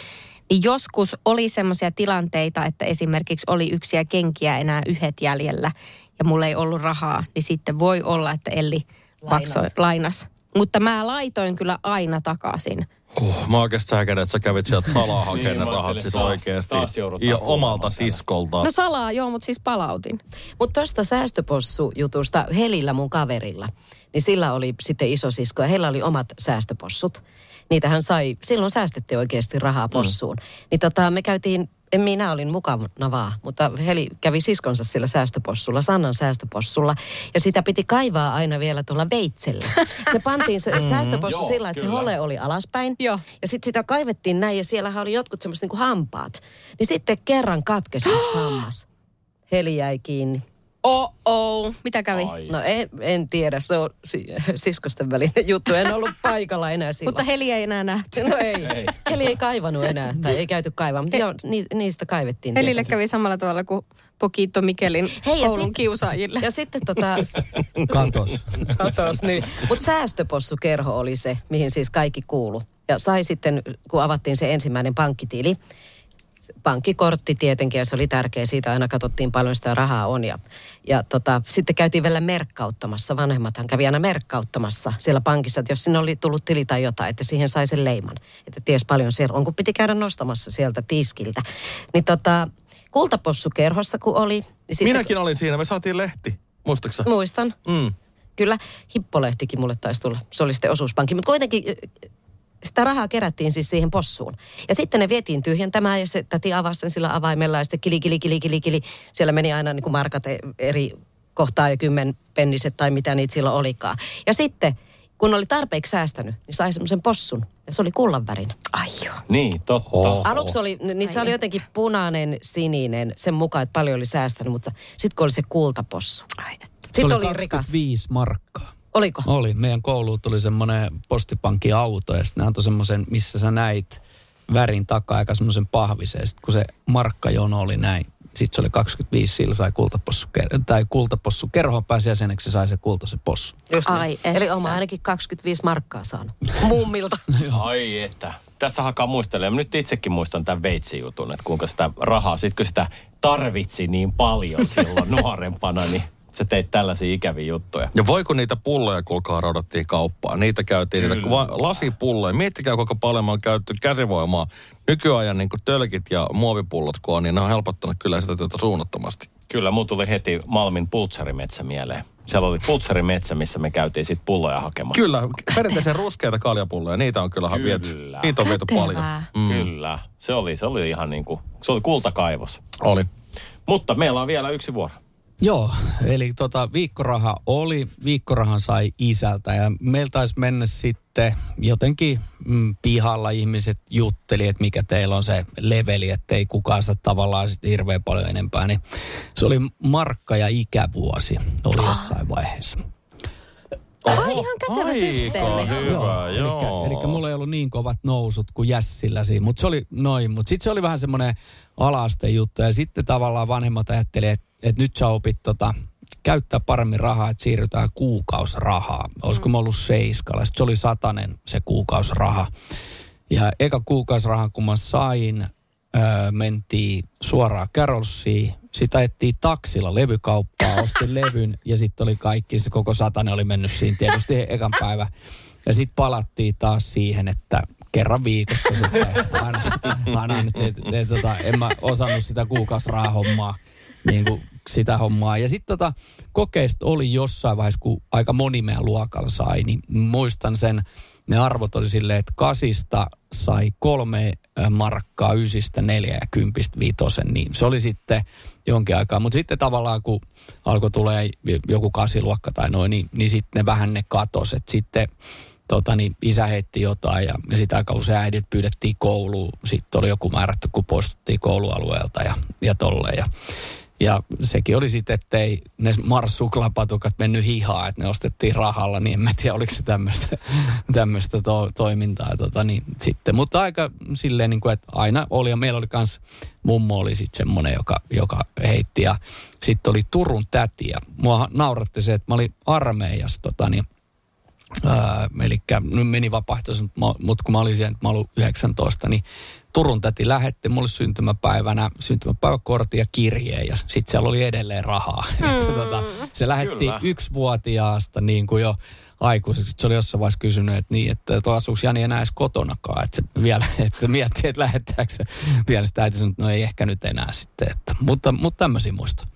Niin joskus oli semmoisia tilanteita, että esimerkiksi oli yksiä kenkiä enää yhdet jäljellä ja mulla ei ollut rahaa, niin sitten voi olla, että Elli Lainas. maksoi, lainas. Mutta mä laitoin kyllä aina takaisin. Huh, mä oikeasti säkään, että sä kävit sieltä salaa Niin, hakemaan ne rahat siis taas- oikeasti. taas Ja omalta siskolta. No salaa, joo, mutta siis palautin. Mutta tuosta säästöpossujutusta Helillä mun kaverilla, niin sillä oli sitten isosisko ja heillä oli omat säästöpossut. Niitähän sai, silloin säästettiin oikeasti rahaa possuun. Mm. Niin tota, me käytiin, en minä olin mukana vaan, mutta Heli kävi siskonsa sillä säästöpossulla, Sannan säästöpossulla. Ja sitä piti kaivaa aina vielä tuolla veitsellä. Se pantiin se <laughs> säästöpossu Joo, sillä, että se kyllä. hole oli alaspäin. Joo. Ja sitten sitä kaivettiin näin ja siellähän oli jotkut semmoiset niinku hampaat. Niin sitten kerran katkesi yksi <gasps> hammas. Heli jäi kiinni. Oh oh, mitä kävi? Ai. No en, en tiedä, se on si- siskosten välinen juttu. En ollut paikalla enää <laughs> silloin. Mutta Heli ei enää nähty. No ei. ei. Heli ei kaivannut enää, tai ei käyty kaivaa, mutta joo, ni, niistä kaivettiin. Helille tietysti. kävi samalla tavalla kuin Pokito Mikelin Hei, ja Oulun sit- kiusaajille. Ja sitten tota, <laughs> Katos. katos, niin. Mutta säästöpossukerho oli se, mihin siis kaikki kuulu. Ja sai sitten, kun avattiin se ensimmäinen pankkitili, pankkikortti tietenkin, ja se oli tärkeä. Siitä aina katsottiin paljon sitä rahaa on. Ja, ja tota, sitten käytiin vielä merkkauttamassa. Vanhemmathan kävi aina merkkauttamassa siellä pankissa, että jos sinne oli tullut tili tai jotain, että siihen sai sen leiman. Että ties paljon siellä on, kun piti käydä nostamassa sieltä tiskiltä. Niin tota, kultapossukerhossa kun oli... Niin sitten- Minäkin olin siinä, me saatiin lehti. Muistatko? Muistan. Mm. Kyllä, hippolehtikin mulle taisi tulla. Se oli sitten osuuspankki. Mutta kuitenkin sitä rahaa kerättiin siis siihen possuun. Ja sitten ne vietiin tyhjentämään ja se täti avasi sen sillä avaimella ja sitten kili, kili, kili, kili, kili. Siellä meni aina niin kuin markat e- eri kohtaa ja kymmenpenniset tai mitä niitä silloin olikaan. Ja sitten kun oli tarpeeksi säästänyt, niin sai semmoisen possun. Ja se oli kullanvärinen. Ai joo. Niin, totta. Oho. Aluksi oli, niin se oli jotenkin punainen, sininen, sen mukaan, että paljon oli säästänyt, mutta sitten kun oli se kultapossu. Ai, että. Se Sitten oli oli rikas. 25 markkaa. Oliko? Oli. Meidän kouluun tuli semmoinen postipankkiauto ja sitten ne antoi semmoisen, missä sä näit värin takaa aika semmoisen pahvisen. Ja sit kun se markkajono oli näin, sitten se oli 25, sillä sai kultapossu, tai kultapossu. Kerhon pääsi jäseneksi, sai se kultaisen possu. Just Ai niin. että. Eli oma ainakin 25 markkaa saanut. <laughs> Mummilta. <laughs> Ai että. Tässä hakaa muistelemaan. Nyt itsekin muistan tämän veitsijutun, että kuinka sitä rahaa, sit kun sitä tarvitsi niin paljon <laughs> silloin nuorempana, niin sä teit tällaisia ikäviä juttuja. Ja voiko niitä pulloja, kuulkaa, raudattiin kauppaan. Niitä käytiin, niitä Kyllä. va- lasipulloja. Miettikää, kuinka paljon me on käytetty käsivoimaa. Nykyajan niin tölkit ja muovipullot, kun on, niin ne on helpottanut kyllä sitä työtä suunnattomasti. Kyllä, mun tuli heti Malmin pultsarimetsä mieleen. Siellä oli pultsarimetsä, missä me käytiin sit pulloja hakemassa. Kyllä, perinteisen ruskeita kaljapulloja, niitä on kyllä, Kyllä. viety. Niitä on viety paljon. Mm. Kyllä. Se oli, se oli ihan niin kuin, se oli kultakaivos. Oli. Mutta meillä on vielä yksi vuoro. Joo, eli tota, viikkoraha oli, viikkorahan sai isältä ja meillä taisi mennä sitten jotenkin mm, pihalla ihmiset jutteli, että mikä teillä on se leveli, että ei kukaan saa tavallaan sitten hirveän paljon enempää, niin se oli markka ja ikävuosi oli jossain vaiheessa. Ai ihan kätevä systeemi. hyvä, joo. Eli, eli mulla ei ollut niin kovat nousut kuin Jässillä siinä, mutta se oli noin. Mutta sitten se oli vähän semmoinen alaasteen juttu ja sitten tavallaan vanhemmat ajatteli, että et nyt sä opit tota, käyttää paremmin rahaa, että siirrytään kuukausrahaa. Olisiko mä ollut seiskalla, sitten se oli satanen se kuukausraha. Ja eka kuukausrahan kun mä sain, öö, mentiin suoraan Carolsiin. Sitä ettiin taksilla levykauppaa, <laughs> ostin levyn ja sitten oli kaikki, se koko satanen oli mennyt siinä tietysti ekan päivä. Ja sitten palattiin taas siihen, että kerran viikossa sitten aina, aina nyt, et, et, tota, en mä osannut sitä kuukausrahahommaa, niin kuin sitä hommaa. Ja sitten tota, kokeista oli jossain vaiheessa, kun aika moni meidän luokalla sai, niin muistan sen, ne arvot oli silleen, että kasista sai kolme markkaa, ysistä neljä ja kympistä viitosen, niin se oli sitten jonkin aikaa. Mutta sitten tavallaan, kun alkoi tulee joku kasiluokka tai noin, niin, niin sitten ne vähän ne katos, että sitten tota, niin isä heitti jotain ja, ja sitä aika usein äidit pyydettiin kouluun. Sitten oli joku määrätty, kun poistuttiin koulualueelta ja, ja tolleen. Ja, ja sekin oli sitten, ettei ne Mars suklaapatukat mennyt hihaa, että ne ostettiin rahalla, niin en mä tiedä, oliko se tämmöistä, <laughs> to, toimintaa. Tota, niin, sitten. Mutta aika silleen, niin kuin, että aina oli, ja meillä oli myös mummo oli sitten semmoinen, joka, joka heitti. Ja sitten oli Turun täti, ja mua nauratti se, että mä olin armeijassa, tota, niin, Ää, eli nyt meni vapaaehtoisesti, mutta kun mä olin siellä, mä olin 19, niin Turun täti lähetti mulle syntymäpäivänä syntymäpäiväkortin ja kirjeen ja sitten siellä oli edelleen rahaa. Mm. <laughs> Että, tota, se lähetti Kyllä. yksivuotiaasta niin kuin jo aikuiseksi. Se oli jossain vaiheessa kysynyt, että niin, että tuo asuuko Jani enää edes kotonakaan. Että se vielä, <laughs> että miettii, että lähettääkö se vielä sitä, että sanoi, että no ei ehkä nyt enää sitten. Että, mutta, mutta tämmöisiä muista.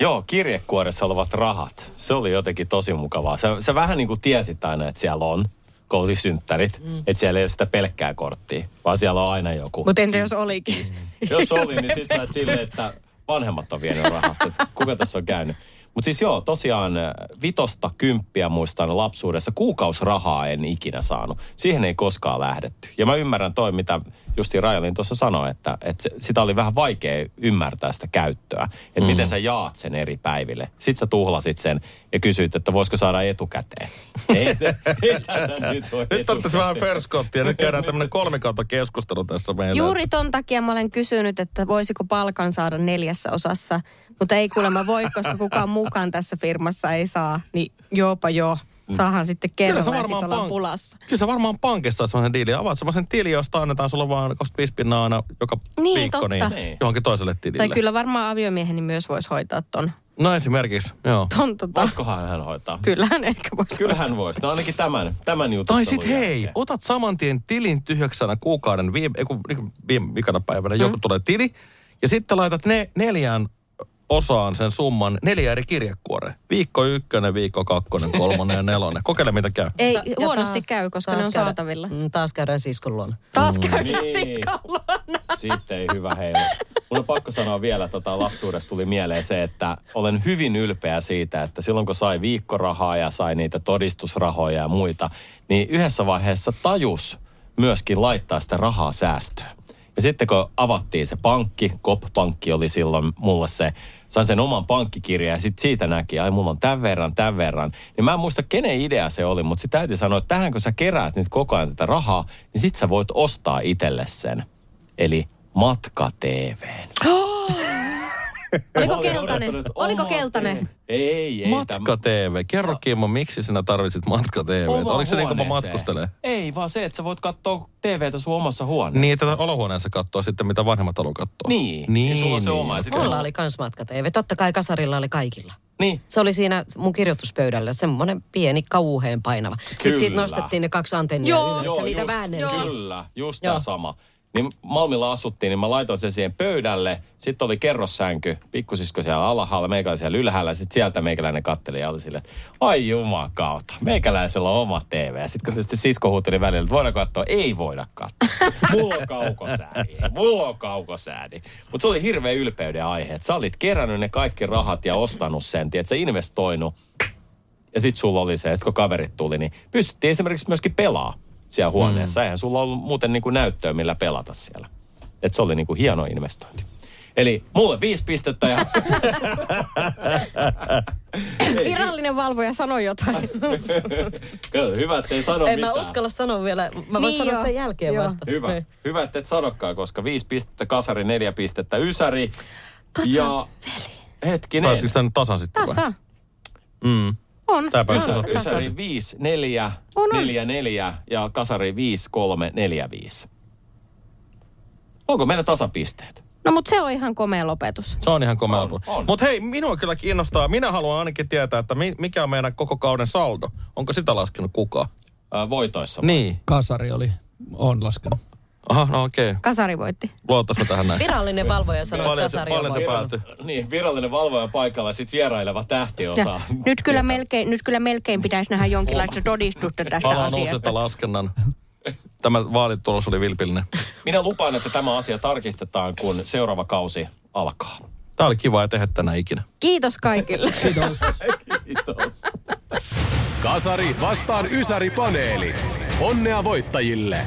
Joo, kirjekuoressa olevat rahat. Se oli jotenkin tosi mukavaa. Sä, sä vähän niin kuin tiesit aina, että siellä on koutisynttärit. Mm. Että siellä ei ole sitä pelkkää korttia, vaan siellä on aina joku. Mutta entä jos olikin? Jos oli, niin sit sä et silleen, että vanhemmat on vienyt rahat. Että kuka tässä on käynyt? Mutta siis joo, tosiaan äh, vitosta kymppiä muistan lapsuudessa. Kuukausrahaa en ikinä saanut. Siihen ei koskaan lähdetty. Ja mä ymmärrän toi, mitä Justi Rajalin tuossa sanoi, että, että se, sitä oli vähän vaikea ymmärtää sitä käyttöä. Että mm. miten sä jaat sen eri päiville. Sitten sä tuhlasit sen ja kysyit, että voisiko saada etukäteen. <laughs> ei se, mitä sä nyt voi Nyt vähän ferskottia. Nyt käydään tämmöinen kolmikanta keskustelu tässä meillä. Juuri ton takia mä olen kysynyt, että voisiko palkan saada neljässä osassa. Mutta ei kuulemma voi, koska kukaan mukaan tässä firmassa ei saa. Niin joopa joo. Saahan sitten kerralla ja sitten ollaan pank- pulassa. Kyllä se varmaan pankissa on sellainen diili. Avaat sellaisen tili, josta annetaan sulle vaan 25 pinnaa aina joka Niin, viikko totta. niin johonkin toiselle tilille. Tai kyllä varmaan aviomieheni myös voisi hoitaa ton. No esimerkiksi, joo. ton tota. Voisikohan hän hoitaa? Kyllähän ehkä voisi Kyllä hän voisi. No ainakin tämän, tämän jutun. Tai sit hei, otat saman tien tilin tyhjäksänä kuukauden viime, ei kun, niin kuin viime vikana päivänä, mm. joku tulee tili. Ja sitten laitat ne neljään osaan sen summan neljä eri kirjekuore. Viikko ykkönen, viikko kakkonen, kolmonen ja nelonen. Kokeile mitä käy. Ei, Ja huonosti taas- käy, koska ne on käydä- saatavilla. Mm, Taas käydään siskon luona. Taas käydään Niin. siskon luona. <laughs> Sitten ei hyvä heilu. Mun on pakko sanoa vielä, tota, lapsuudesta tuli mieleen se, että olen hyvin ylpeä siitä, että silloin kun sai viikkorahaa ja sai niitä todistusrahoja ja muita, niin yhdessä vaiheessa tajus myöskin laittaa sitä rahaa säästöön. Ja sitten kun avattiin se pankki, Kop-pankki oli silloin mulle se, sain sen oman pankkikirjan ja sitten siitä näki, ai mulla on tämän verran, tämän verran. Niin mä en muista kenen idea se oli, mutta sitten täytyy sanoa, että tähän kun sä keräät nyt koko ajan tätä rahaa, niin sit sä voit ostaa itselle sen. Eli matka TVn. Oliko Mä keltainen? Oliko keltainen? Ei, ei. Matka TV. Kerro Kimmo, miksi sinä tarvitsit Matka TV? Oliko se niin kuin matkustelee? Ei, vaan se, että sä voit katsoa TVtä sun omassa huoneessa. Niin, että olohuoneessa katsoo sitten, mitä vanhemmat haluaa katsoa. Niin, niin ja sulla on se niin. oma. Mulla oli kans matka TV. Totta kai kasarilla oli kaikilla. Niin. Se oli siinä mun kirjoituspöydällä semmoinen pieni kauheen painava. Sitten siitä Kyllä. nostettiin ne kaksi antennia Joo, ylös ja niitä just, väänneltiin. Kyllä, just Joo. tämä sama. Niin Malmilla asuttiin, niin mä laitoin sen siihen pöydälle. Sitten oli kerrossänky, pikkusisko siellä alhaalla, meikäläinen siellä ylhäällä. Sitten sieltä meikäläinen katteli ja oli silleen, ai jumakauta, meikäläisellä on oma TV. Ja sitten kun tietysti sisko huuteli välillä, että voidaan katsoa, ei voida katsoa. Mulla on kaukosäädi, mulla on kaukosäädi. Mutta se oli hirveä ylpeyden aihe, että sä olit kerännyt ne kaikki rahat ja ostanut sen, että sä investoinut ja sitten sulla oli se, että kun kaverit tuli, niin pystyttiin esimerkiksi myöskin pelaa siellä huoneessa. Mm. Eihän sulla ollut muuten niin kuin näyttöä, millä pelata siellä. Et se oli niin kuin hieno investointi. Eli mulle viisi pistettä ja... <laughs> Virallinen valvoja sanoi jotain. <laughs> Kato, hyvä, ettei sano En mitään. mä uskalla sanoa vielä. Mä voin Niin sanoa sen jälkeen Joo. vasta. Hyvä. Niin. Hyvä, että et sanokaan, koska viisi pistettä kasari, neljä pistettä ysäri. Tasa, ja hetkinen. Päätyykö tämä nyt tasan sitten? Tasa. Mm. On. Tää pääsi Tasa. tasan. Ysäri 5, 4, On, on. 4, 4 ja kasari 5, 3, 4, 5. Onko meillä tasapisteet? No mutta se on ihan komea lopetus. Se on ihan komea. On, on. Mutta hei, minua kyllä kiinnostaa. Minä haluan ainakin tietää, että mi- mikä on meidän koko kauden saldo. Onko sitä laskenut kukaan? Ää, voitoissa. Niin. Kasari oli, on laskenut. Aha, no okei. Okay. Kasari voitti. Luottaisiko tähän näin? Virallinen valvoja sanoi, että kasari on paljon se päätyi. Niin, virallinen valvoja paikalla ja sitten vieraileva tähtiosa. Ja nyt, kyllä melkein, nyt kyllä melkein pitäisi nähdä jonkinlaista todistusta tästä Palaan asiasta. uusilta laskennan. Tämä vaalitulos oli vilpillinen. Minä lupaan, että tämä asia tarkistetaan, kun seuraava kausi alkaa. Tämä oli kiva, ei tehdä tänä ikinä. Kiitos kaikille. <laughs> Kiitos. Kiitos. Kasari vastaan Ysäri paneeli. Onnea voittajille!